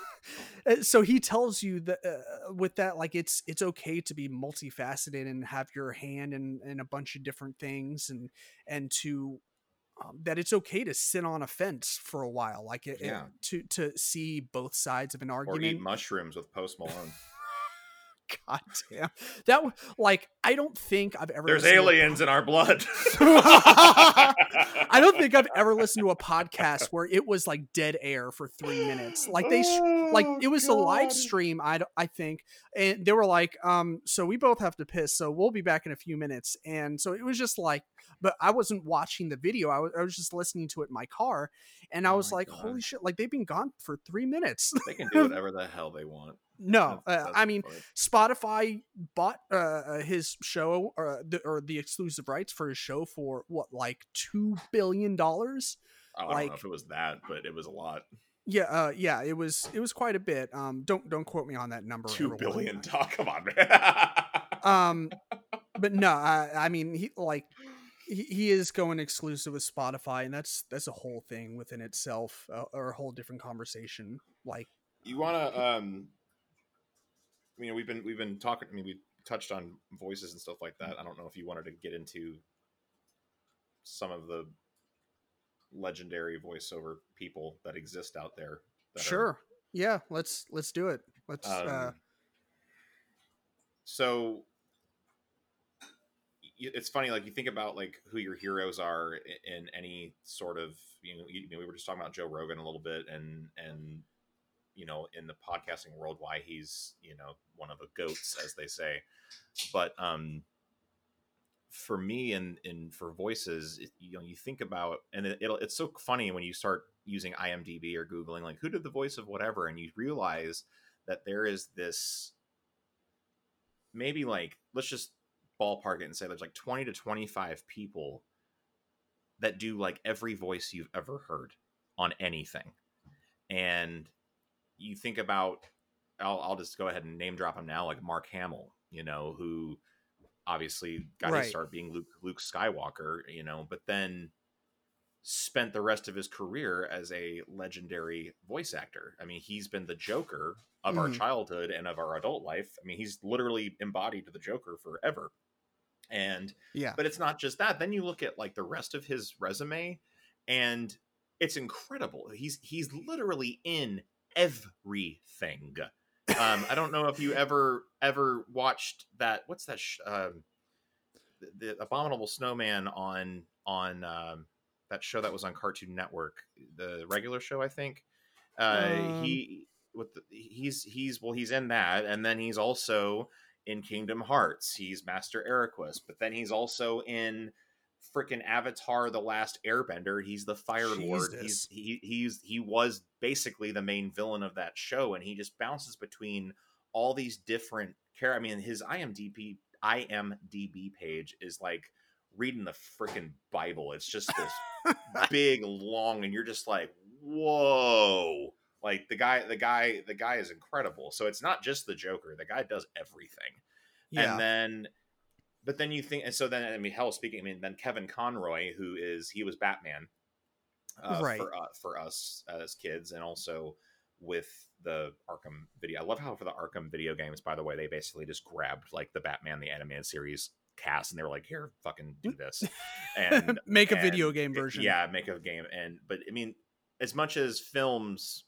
Uh, so he tells you that uh, with that like it's it's okay to be multifaceted and have your hand in in a bunch of different things and and to um, that it's okay to sit on a fence for a while like it, it- Yeah. to to see both sides of an argument. Or eat mushrooms with Post Malone. God damn that w- like i don't think i've ever There's listened a aliens in our blood. I don't think I've ever listened to a podcast where it was like dead air for three minutes. Like they, sh- like Oh, it was a live stream. I, d- I think, and they were like, um, so we both have to piss, so we'll be back in a few minutes. And so it was just like, but I wasn't watching the video. I was, I was just listening to it in my car, and I Oh was like, God. holy shit! Like they've been gone for three minutes. They can do whatever the hell they want. No, That's- uh, that's I mean, funny. Spotify bought uh, uh, his show or the, or the exclusive rights for his show for what, like two billion dollars. Oh, I don't know if it was that, but it was a lot. Yeah, uh, yeah, it was it was quite a bit. Um, don't don't quote me on that number. Two billion. Talk, come on, man. Um, but no, I, I mean, he like he, he is going exclusive with Spotify, and that's that's a whole thing within itself, uh, or a whole different conversation. Like, you want to um you know we've been we've been talking i mean we touched on voices and stuff like that i don't know if you wanted to get into some of the legendary voiceover people that exist out there that are- sure, yeah, let's let's do it. Let's. um, uh, so it's funny like you think about like who your heroes are i- in any sort of you know, you know we were just talking about joe rogan a little bit and and you know in the podcasting world why he's you know one of the goats as they say. But um for me and and for voices it, you know you think about and it, it'll it's so funny when you start using imdb or googling like who did the voice of whatever and you realize that there is this maybe like let's just ballpark it and say there's like 20 to 25 people that do like every voice you've ever heard on anything. And you think about I'll, I'll just go ahead and name drop him now like mark hamill you know who obviously got Right. his start being luke luke skywalker you know but then spent the rest of his career as a legendary voice actor. I mean he's been the joker of our Mhm. childhood and of our adult life. I mean he's literally embodied the joker forever. And yeah, but it's not just that. Then you look at like the rest of his resume and it's incredible. He's he's literally in everything um i don't know if you ever ever watched that what's that sh- um the, the abominable snowman on on um that show that was on cartoon network the regular show i think uh Um. he with the, he's he's well he's in that and then he's also in Kingdom Hearts. He's Master Eraqus, but then he's also in freaking Avatar: The Last Airbender. He's the Fire Lord. He's he he's he was basically the main villain of that show, and he just bounces between all these different care. I mean, his IMDb IMDb page is like reading the freaking Bible. It's just this big, long, and you're just like, whoa. Like the guy, the guy, the guy is incredible. So it's not just the Joker. The guy does everything. yeah, And then, but then you think, and so then, I mean, hell, speaking, I mean, then Kevin Conroy, who is he was Batman, uh, Right. for uh, for us as kids, and also with the Arkham video. I love how for the Arkham video games, by the way, they basically just grabbed like the Batman the animated series cast and they were like, "Here, fucking do this," and make a and video game version. Yeah, make a game. And but I mean, as much as films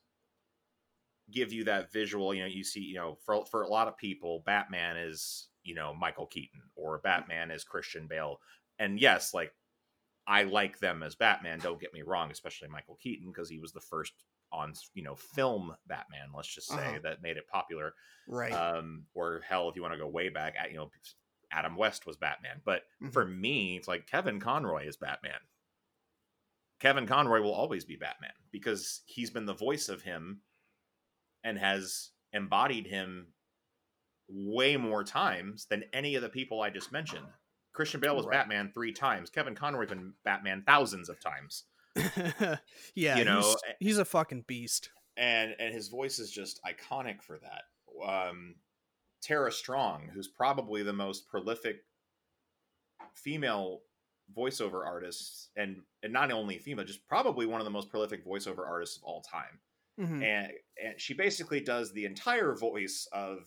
give you that visual, you know, you see, you know, for for a lot of people, Batman is you know Michael Keaton or Batman is Christian Bale, and yes, like I like them as Batman. Don't get me wrong, especially Michael Keaton because he was the first on you know film Batman. Let's just say Uh-huh. that made it popular right. um or hell if you want to go way back at you know adam west was batman but Mhm. for me it's like kevin conroy is batman kevin conroy will always be batman because he's been the voice of him and has embodied him way more times than any of the people i just mentioned christian bale was Right. batman three times kevin conroy's been batman thousands of times yeah, you know, he's, he's a fucking beast. and and his voice is just iconic for that. Um, Tara Strong, who's probably the most prolific female voiceover artist, and and not only female, just probably one of the most prolific voiceover artists of all time. Mhm. And and she basically does the entire voice of,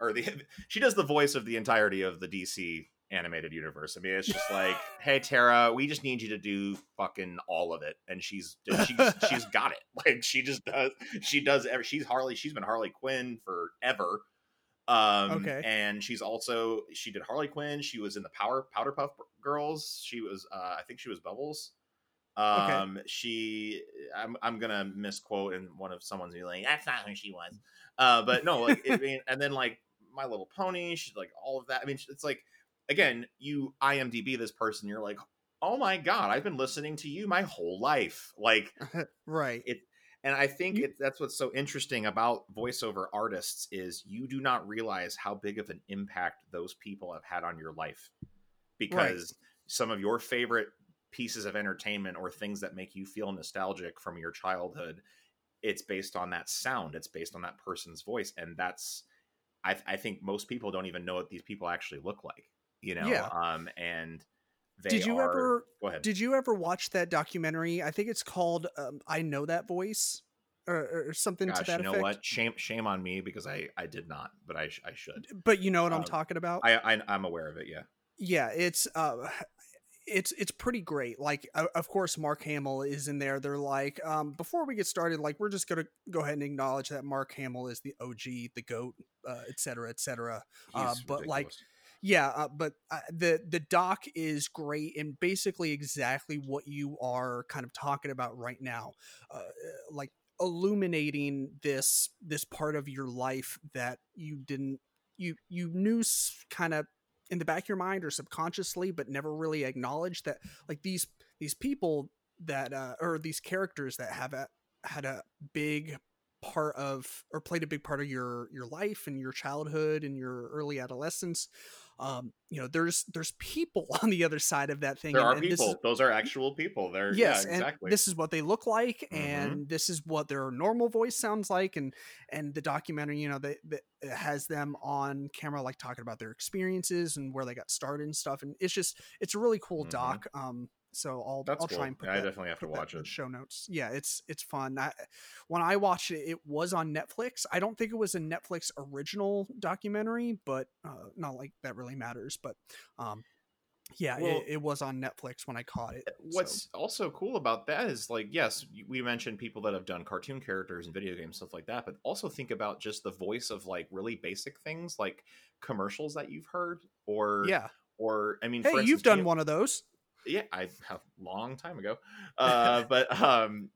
or the she does the voice of the entirety of the DC animated universe. I mean, it's just like, hey Tara, we just need you to do fucking all of it, and she's she's she's got it. Like she just does. She does. Every, she's Harley. She's been Harley Quinn forever. Um, Okay. And she's also she did Harley Quinn. She was in the Power Powderpuff Girls. She was. Uh, I think she was Bubbles. Okay. Um, she. I'm. I'm gonna misquote, and one of someone's be like, "That's not who she was." Uh, but no, like I mean, and then like My Little Pony. She's like all of that. I mean, it's like again, you IMDb this person, you're like, oh my god, I've been listening to you my whole life. Like, right. It, and I think it, that's what's so interesting about voiceover artists is you do not realize how big of an impact those people have had on your life because some of your favorite pieces of entertainment or things that make you feel nostalgic from your childhood it's based on that sound it's based on that person's voice and that's i, I think most people don't even know what these people actually look like you know Yeah. um and they Did you are- ever go ahead did you ever watch that documentary? I think it's called um, "I Know That Voice" or, or something Gosh, to that you know effect. what shame shame on me because i i did not but i, I should But you know what I'm Um, talking about. I, I i'm aware of it yeah yeah, it's uh, it's it's pretty great. Like, of course, Mark Hamill is in there. They're like, um, before we get started, like, we're just gonna go ahead and acknowledge that Mark Hamill is the OG, the goat, uh, et cetera, et cetera. Uh, but, like. Yeah, uh, but uh, the the doc is great and basically exactly what you are kind of talking about right now, uh, like illuminating this this part of your life that you didn't you you knew kind of in the back of your mind or subconsciously, but never really acknowledged that like these these people that uh, or these characters that have a, had a big part of or played a big part of your your life and your childhood and your early adolescence um you know there's there's people on the other side of that thing there and- are and people is- those are actual people they're yes yeah exactly this is what they look like Mhm. and this is what their normal voice sounds like and and the documentary you know that has them on camera like talking about their experiences and where they got started and stuff and it's just it's a really cool Mhm. doc um so i'll That's i'll cool. try and put Yeah, I definitely have to watch it. show notes. Yeah it's it's fun. I, when i watched it it was on netflix. I don't think it was a netflix original documentary but uh not like that really matters but um yeah Well- it, it was on netflix when i caught it so- What's also cool about that is like, yes, we mentioned people that have done cartoon characters and video games, stuff like that, but also think about just the voice of like really basic things like commercials that you've heard or, yeah. or I mean, hey for you've done you- one of those Yeah, I have long time ago. Uh, but um,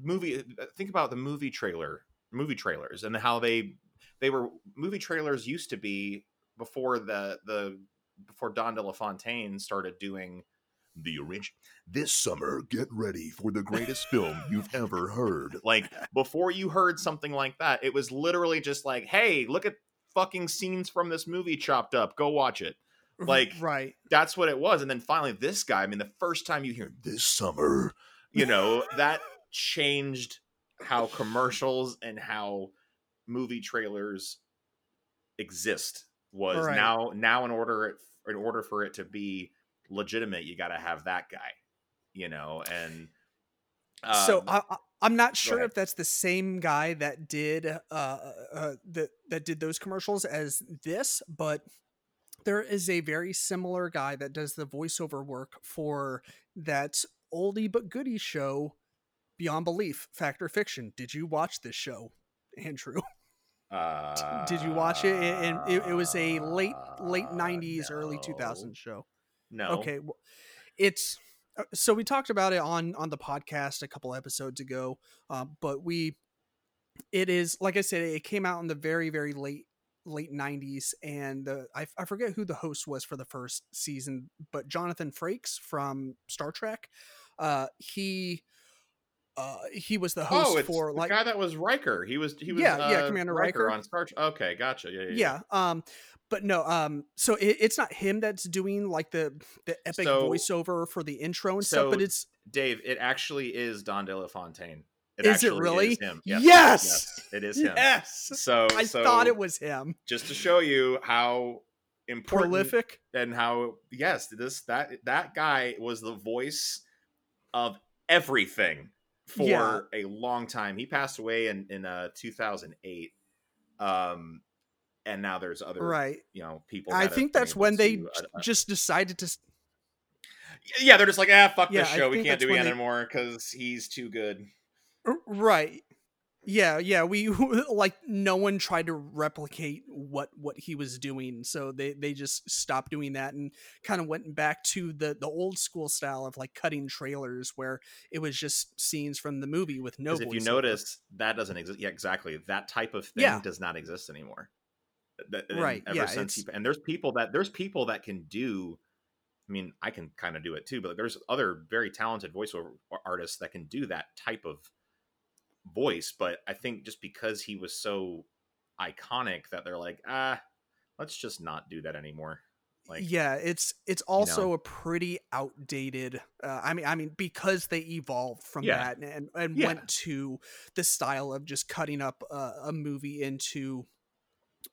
movie. Think about the movie trailer, movie trailers, and how they they were movie trailers used to be before the the before Don De La Fontaine started doing The original. This summer, get ready for the greatest film you've ever heard. like before you heard something like that it was literally just like hey look at fucking scenes from this movie chopped up go watch it Like- right. that's what it was. And then finally this guy i mean the first time you hear This summer, you know that changed how commercials and how movie trailers exist was Right. now now in order in order for it to be legitimate you got to have that guy you know and so Um, I, I, I'm not sure if that's the same guy that did uh, uh that that did those commercials as this, but there is a very similar guy that does the voiceover work for that oldie but goodie show Beyond Belief, Fact or Fiction. Did you watch this show, Andrew? uh, Did you watch it? And it, it was a late late 90s, early no. 2000s show. No. Okay, well, it's uh, so we talked about it on on the podcast a couple episodes ago, uh, but we it is like I said, it came out in the very very late late 90s and the I, I forget who the host was for the first season but jonathan frakes from star trek uh he uh he was the host Oh, for the like guy that was Riker. He was he was Yeah, yeah, uh, Commander Riker. on Star. Trek. Okay, gotcha. Yeah, yeah. yeah um but no um so it, it's not him that's doing like the the epic So- voiceover for the intro and stuff but it's Dave, it actually is Don De La Fontaine. It Is it really? him. Yes, Yes! yes, it is him. yes So i so thought it was him just to show you how important prolific and how yes, this that that guy was the voice of everything for Yeah. a long time. He passed away in in uh 2008. Um and now there's other right you know people i think that's when they to, uh, uh, just decided to yeah they're just like ah fuck Yeah, this show we can't do it when anymore because he's too good Right. Yeah, yeah. We like no one tried to replicate what what he was doing, so they they just stopped doing that and kind of went back to the the old school style of like cutting trailers where it was just scenes from the movie with no. If you notice, that doesn't exist. Yeah, exactly. That type of thing Yeah. does not exist anymore. That- Right, Ever yeah, since he, and there's people that there's people that can do. I mean, I can kind of do it too, but there's other very talented voiceover artists that can do that type of voice. But I think just because he was so iconic that they're like, ah, let's just not do that anymore. Like, yeah, it's it's also a pretty outdated. Uh, I mean, I mean because they evolved from Yeah. that and and Yeah. went to the style of just cutting up uh, a movie into,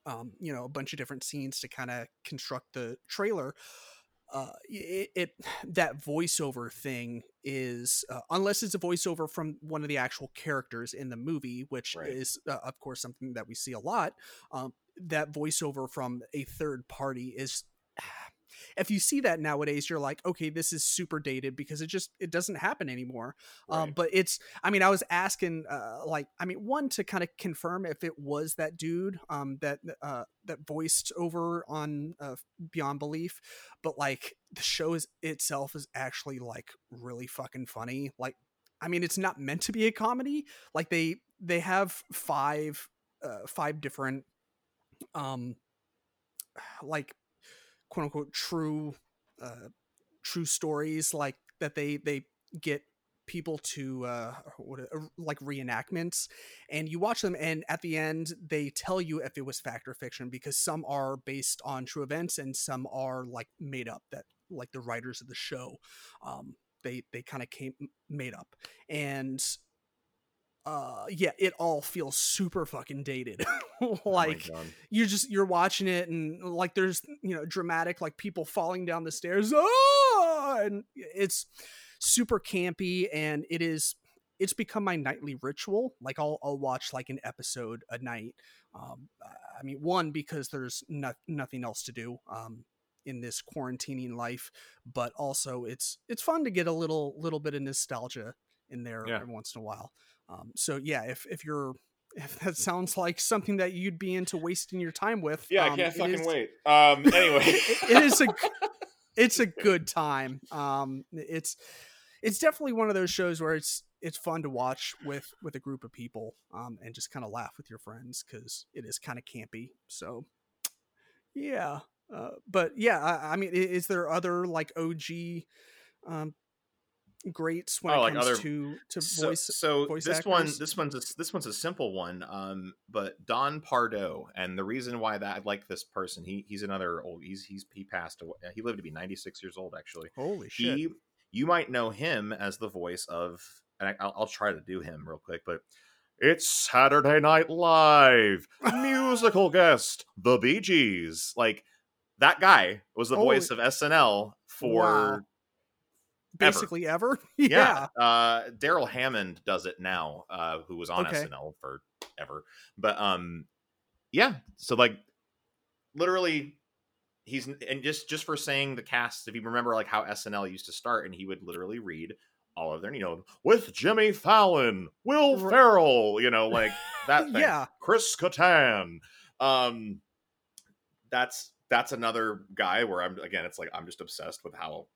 um, you know, a bunch of different scenes to kind of construct the trailer. Uh, it, it that voiceover thing is uh, unless it's a voiceover from one of the actual characters in the movie, which Right. is uh, of course something that we see a lot. Um, that voiceover from a third party is if you see that nowadays you're like okay this is super dated because it just it doesn't happen anymore. Um but it's i mean i was asking uh like i mean one to kind of confirm if it was that dude um that uh that voiced over on uh beyond belief but like the show is itself is actually like really fucking funny like i mean it's not meant to be a comedy like they they have five uh five different um like quote unquote true uh true stories like that they they get people to uh what uh, like reenactments and you watch them and at the end they tell you if it was fact or fiction because some are based on true events and some are like made up that like the writers of the show um they they kind of came made up and uh yeah it all feels super fucking dated. Oh like God. you're just you're watching it and like there's you know dramatic like people falling down the stairs. Oh and it's super campy and it is it's become my nightly ritual. Like i'll, I'll watch like an episode a night. Um i mean one because there's no, nothing else to do um in this quarantining life but also it's it's fun to get a little little bit of nostalgia in there Yeah. every once in a while um so yeah if if you're if that sounds like something that you'd be into wasting your time with Yeah, um, I can't fucking is- wait. Um, anyway, it- it is a it's a good time. Um it's it's definitely one of those shows where it's it's fun to watch with with a group of people um and just kind of laugh with your friends because it is kind of campy. So yeah uh, but yeah I, I mean is there other like og um greats when Oh, it like comes other- to to so, voice so voice this one this one's a, this one's a simple one um but don pardo and the reason why that i like this person he he's another old he's he's he passed away he lived to be 96 years old actually. Holy shit. He you might know him as the voice of and I, I'll, I'll try to do him real quick but it's saturday night live musical guest the bee gees. Like that guy was the Holy- voice of snl for Wow. Basically ever. yeah. Uh, Darrell Hammond does it now, uh, who was on Okay. SNL forever. But um, yeah. So like, literally, he's and just just for saying the cast. If you remember, like how SNL used to start, and he would literally read all of their, you know, with Jimmy Fallon, Will Right. Ferrell, you know, like that. Thing. Yeah. Chris Kattan. Um, that's that's another guy where I'm again. It's like I'm just obsessed with how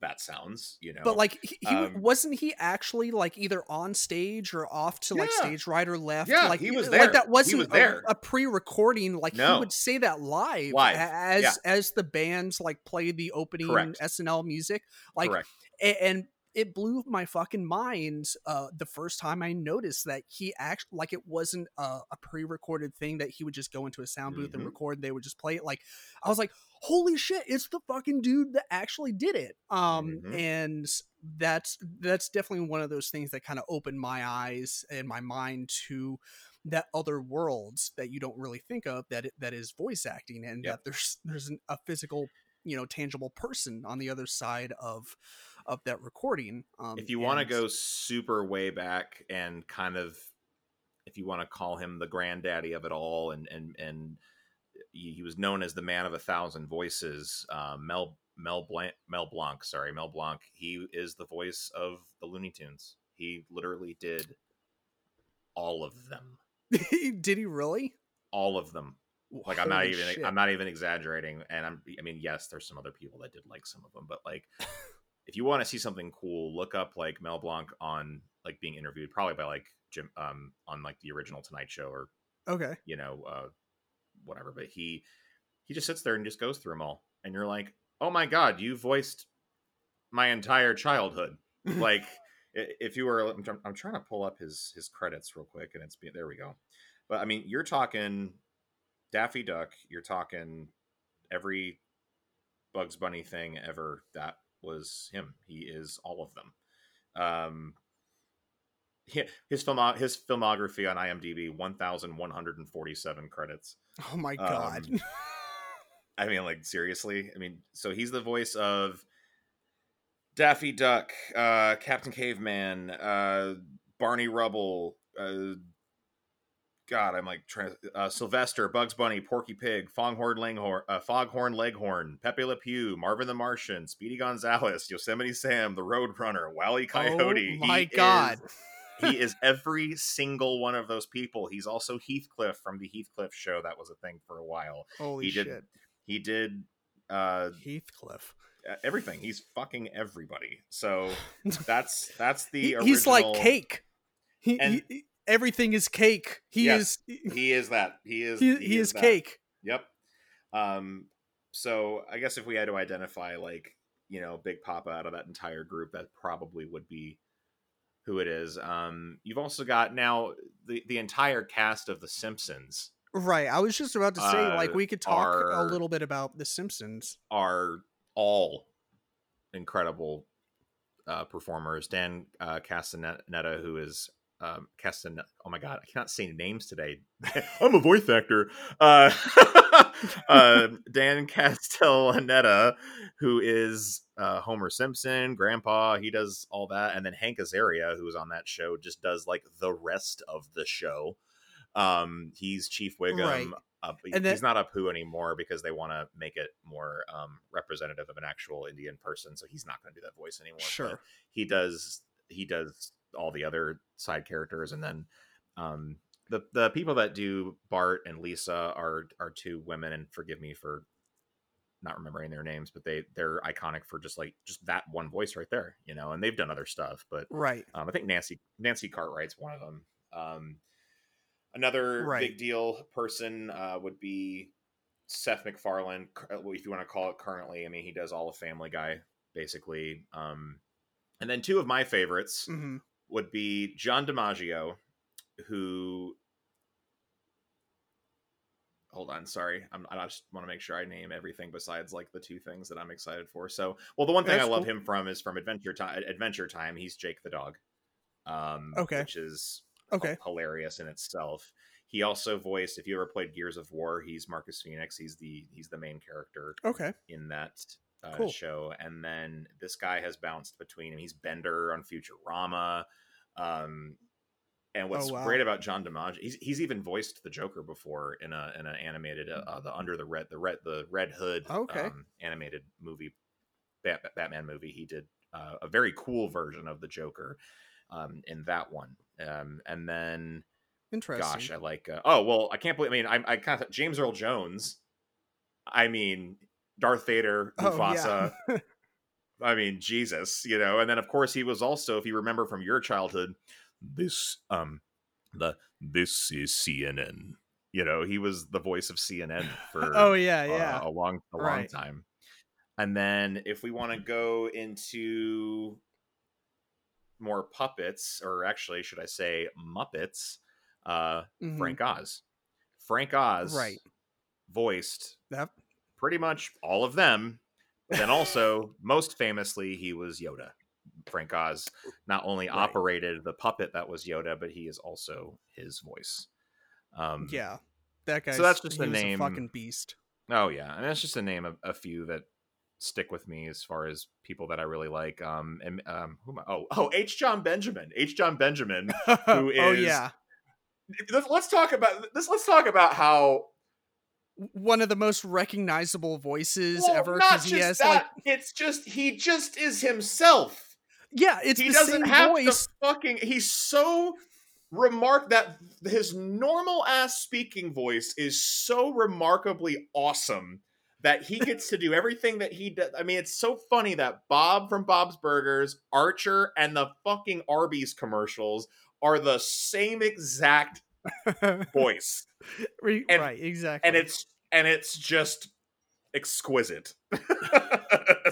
that sounds. You know, But like he, he Um, wasn't he actually like either on stage or off to like Yeah. stage right or left? Yeah, like he was Like there. that wasn't was a- there. A, pre-recording. Like he would say that live, Live, as yeah. as the bands like play the opening Correct. SNL music. Like correct. a- and it blew my fucking mind uh the first time i noticed that he actually like it wasn't a, a pre-recorded thing that he would just go into a sound booth and Mhm. record they would just play it like i was like holy shit it's the fucking dude that actually did it um Mhm. and that's that's definitely one of those things that kind of opened my eyes and my mind to that other worlds that you don't really think of that that is voice acting and Yep. that there's there's an, a physical you know tangible person on the other side of of that recording um if you want to go super way back and kind of if you want to call him the granddaddy of it all and and and he he was known as the man of a thousand voices uh, mel mel blanc mel blanc sorry mel blanc he is the voice of the looney tunes. He literally did all of them. Did he really? All of them like i'm not Holy even shit. i'm not even exaggerating and i'm i mean yes there's some other people that did like some of them but like if you want to see something cool look up like mel blanc on like being interviewed probably by like jim um on like the original tonight show or okay. you know uh whatever but he he just sits there and just goes through them all and you're like oh my god you voiced my entire childhood. Like if you were I'm, I'm trying to pull up his his credits real quick and it's there we go. But i mean you're talking daffy duck you're talking every bugs bunny thing ever that was him he is all of them um his film his filmography on imdb 1147 credits oh my god Um, I mean, like seriously. I mean, so he's the voice of Daffy Duck, uh, Captain Caveman, uh, Barney Rubble. Uh, God, I'm like trying. Uh, Sylvester, Bugs Bunny, Porky Pig, Foghorn Leghorn, uh, Foghorn Leghorn, Pepe Le Pew, Marvin the Martian, Speedy Gonzales, Yosemite Sam, the Roadrunner, Wally Coyote. oh my He god is- he is every single one of those people. He's also Heathcliff from the Heathcliff show. That was a thing for a while. holy he did shit He did uh heathcliff everything. He's fucking everybody. So that's that's the He- original, he's like cake he, And- he- everything is cake he Yes, is He is that. He is he, he is that. cake Yep. Um so I guess if we had to identify like, you know, Big Papa out of that entire group, that probably would be who it is. Um you've also got now the the entire cast of the Simpsons right i was just about to say like Uh, we could talk a little bit about the simpsons are all incredible uh, performers. Dan uh, Castaneda, who is um, Castan. Oh my god, I cannot say names today. I'm a voice actor. Uh, uh, Dan Castellaneta, who is uh, Homer Simpson, Grandpa. He does all that, and then Hank Azaria, who is on that show, just does like the rest of the show. Um, he's Chief Wiggum. Right. Uh, And he's not Apu anymore because they want to make it more um, representative of an actual Indian person. So he's not going to do that voice anymore. Sure. he does. He does all the other side characters, and then um, the the people that do Bart and Lisa are are two women. And forgive me for not remembering their names, but they they're iconic for just like just that one voice right there, you know. And they've done other stuff, but right um, I think Nancy Nancy Cartwright's one of them. Um, another Right. big deal person uh, would be Seth MacFarlane, uh, if you want to call it currently. I mean, he does all of Family Guy basically. Um, and then two of my favorites hmm would be John DiMaggio, who. Hold on, sorry. I'm, I just want to make sure I name everything besides like the two things that I'm excited for. So, well, the one thing That's I love cool. him from is from Adventure Time. Adventure Time. He's Jake the dog. Um, Okay. which is okay hilarious in itself. He also voiced. If you ever played Gears of War, he's Marcus Phoenix. He's the he's the main character okay in that uh, Cool. show, and then this guy has bounced between him. He's Bender on Futurama. Um, and what's Oh, wow. great about John DiMaggio, he's, he's even voiced the Joker before in a in an animated uh, uh, the Under the Red the Red the Red Hood Okay. um, animated movie Bat, Batman movie. He did uh, a very cool version of the Joker um, in that one. Um, and then Interesting. gosh, I like. Uh, oh well, I can't believe. I mean, I, I kind of James Earl Jones. I mean, Darth Vader, Oh, Mufasa. yeah. I mean, Jesus, you know. And then, of course, he was also, if you remember from your childhood, this um, the this is CNN. You know, he was the voice of CNN for oh yeah, uh, yeah. a long a long time. And then if we want to go into more puppets, or actually, should I say Muppets? Uh, Mhm. Frank Oz. Frank Oz, Right. voiced That pretty much all of them. But then also, most famously, he was Yoda. Frank Oz not only Right. operated the puppet that was Yoda, but he is also his voice. Um, yeah. That guy. So that's just he a name- fucking beast. Oh yeah, I and that's just to name of a few that stick with me as far as people that I really like. Um, and um, who am I? Oh, oh, H. John Benjamin. H. John Benjamin. who is. oh yeah. let's talk about this. Let's talk about how One of the most recognizable voices well, ever because he just has that. like It's just he just is himself. yeah, it's he the doesn't same have voice. to fucking. He's so remark that his normal ass speaking voice is so remarkably awesome that he gets to do everything that he does. I mean, it's so funny that Bob from Bob's Burgers, Archer, and the fucking Arby's commercials are the same exact voice, Re- and- right, exactly. and it's and it's just exquisite.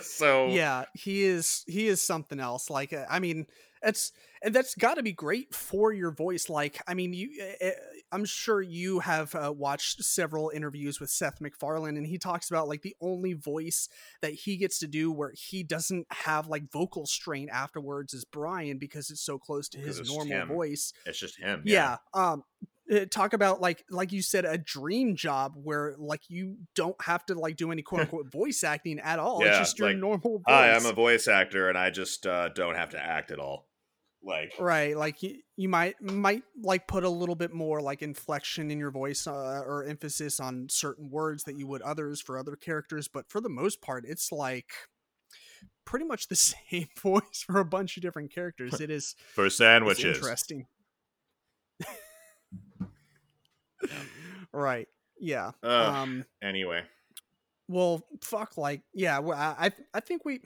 so yeah he is he is something else like uh, i mean it's and that's got to be great for your voice like i mean you uh, uh, i'm sure you have uh, watched several interviews with seth macfarlane and he talks about like the only voice that he gets to do where he doesn't have like vocal strain afterwards is brian because it's so close to his normal voice it's just him. yeah, um uh, talk about like like you said a dream job where like you don't have to like do any quote unquote voice acting at all it's just your like, normal voice Hi, I'm a voice actor, and I just uh, don't have to act at all. Like, right like you, you might might like put a little bit more like inflection in your voice uh, or emphasis on certain words that you would others for other characters but for the most part it's like pretty much the same voice for a bunch of different characters. It is for sandwiches. interesting. Right yeah um Anyway, well fuck like yeah well, i I- i think we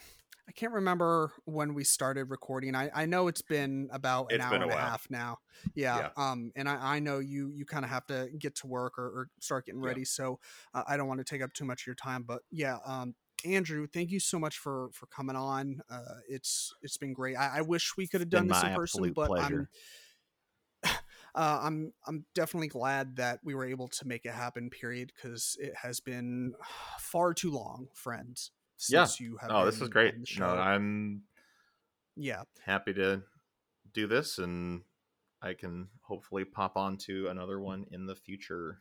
i can't remember when we started recording i i know it's been about an It's hour been a and a half now yeah, um and i i know you you kind of have to get to work or, or start getting Yeah. ready so uh, i don't want to take up too much of your time but yeah um Andrew, thank you so much for for coming on. Uh, it's it's been great. I, I wish we could have done this in person, but pleasure. I'm uh, I'm I'm definitely glad that we were able to make it happen. Period, because it has been far too long, friends. Yeah. You have oh, this is great. No. I'm yeah, happy to do this, and I can hopefully pop on to another one in the future.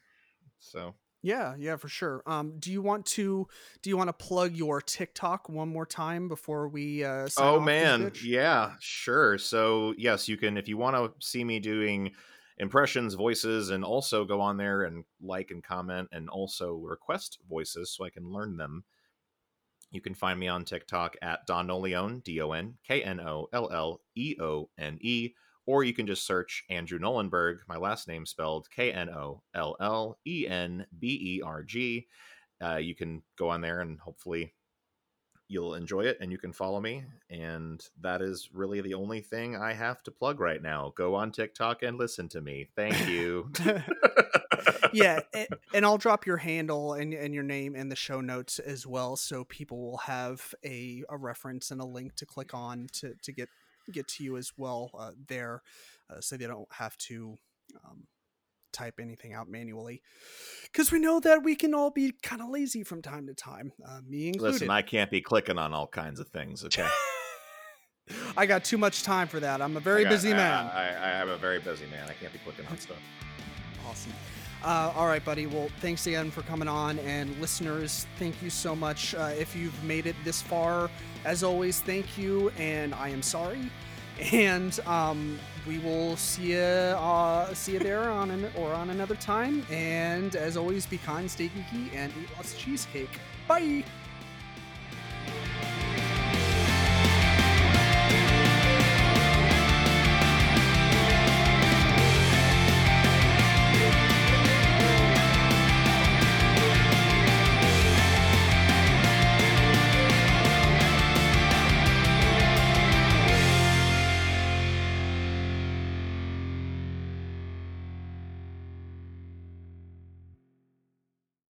So, yeah, yeah, for sure. Um, do you want to do you want to plug your TikTok one more time before we? Uh, oh man, yeah, sure. So, yes, you can if you want to see me doing impressions, voices, and also go on there and like and comment, and also request voices so I can learn them. You can find me on TikTok at Don Knolleone, D O N K N O L L E O N E, or you can just search Andrew Knollenberg, my last name spelled K N O L L E N B E R G. Uh, you can go on there and hopefully you'll enjoy it and you can follow me. And that is really the only thing I have to plug right now. Go on TikTok and listen to me. Thank you. yeah, a- and I'll drop your handle and, and your name in the show notes as well, so people will have a, a reference and a link to click on to, to get get to you as well uh, there, uh, so they don't have to um, type anything out manually. Because we know that we can all be kind of lazy from time to time, uh, me included. Listen, I can't be clicking on all kinds of things. Okay, I got too much time for that. I'm a very got- busy man. I, I, I am a very busy man. I can't be clicking on stuff. Awesome. Uh, all right, buddy. Well, thanks again for coming on, and listeners, thank you so much. Uh, if you've made it this far, as always, thank you, and I am sorry and um, we will see you uh, see you there on an, or on another time. And as always, be kind, stay geeky, and eat lots of cheesecake. Bye.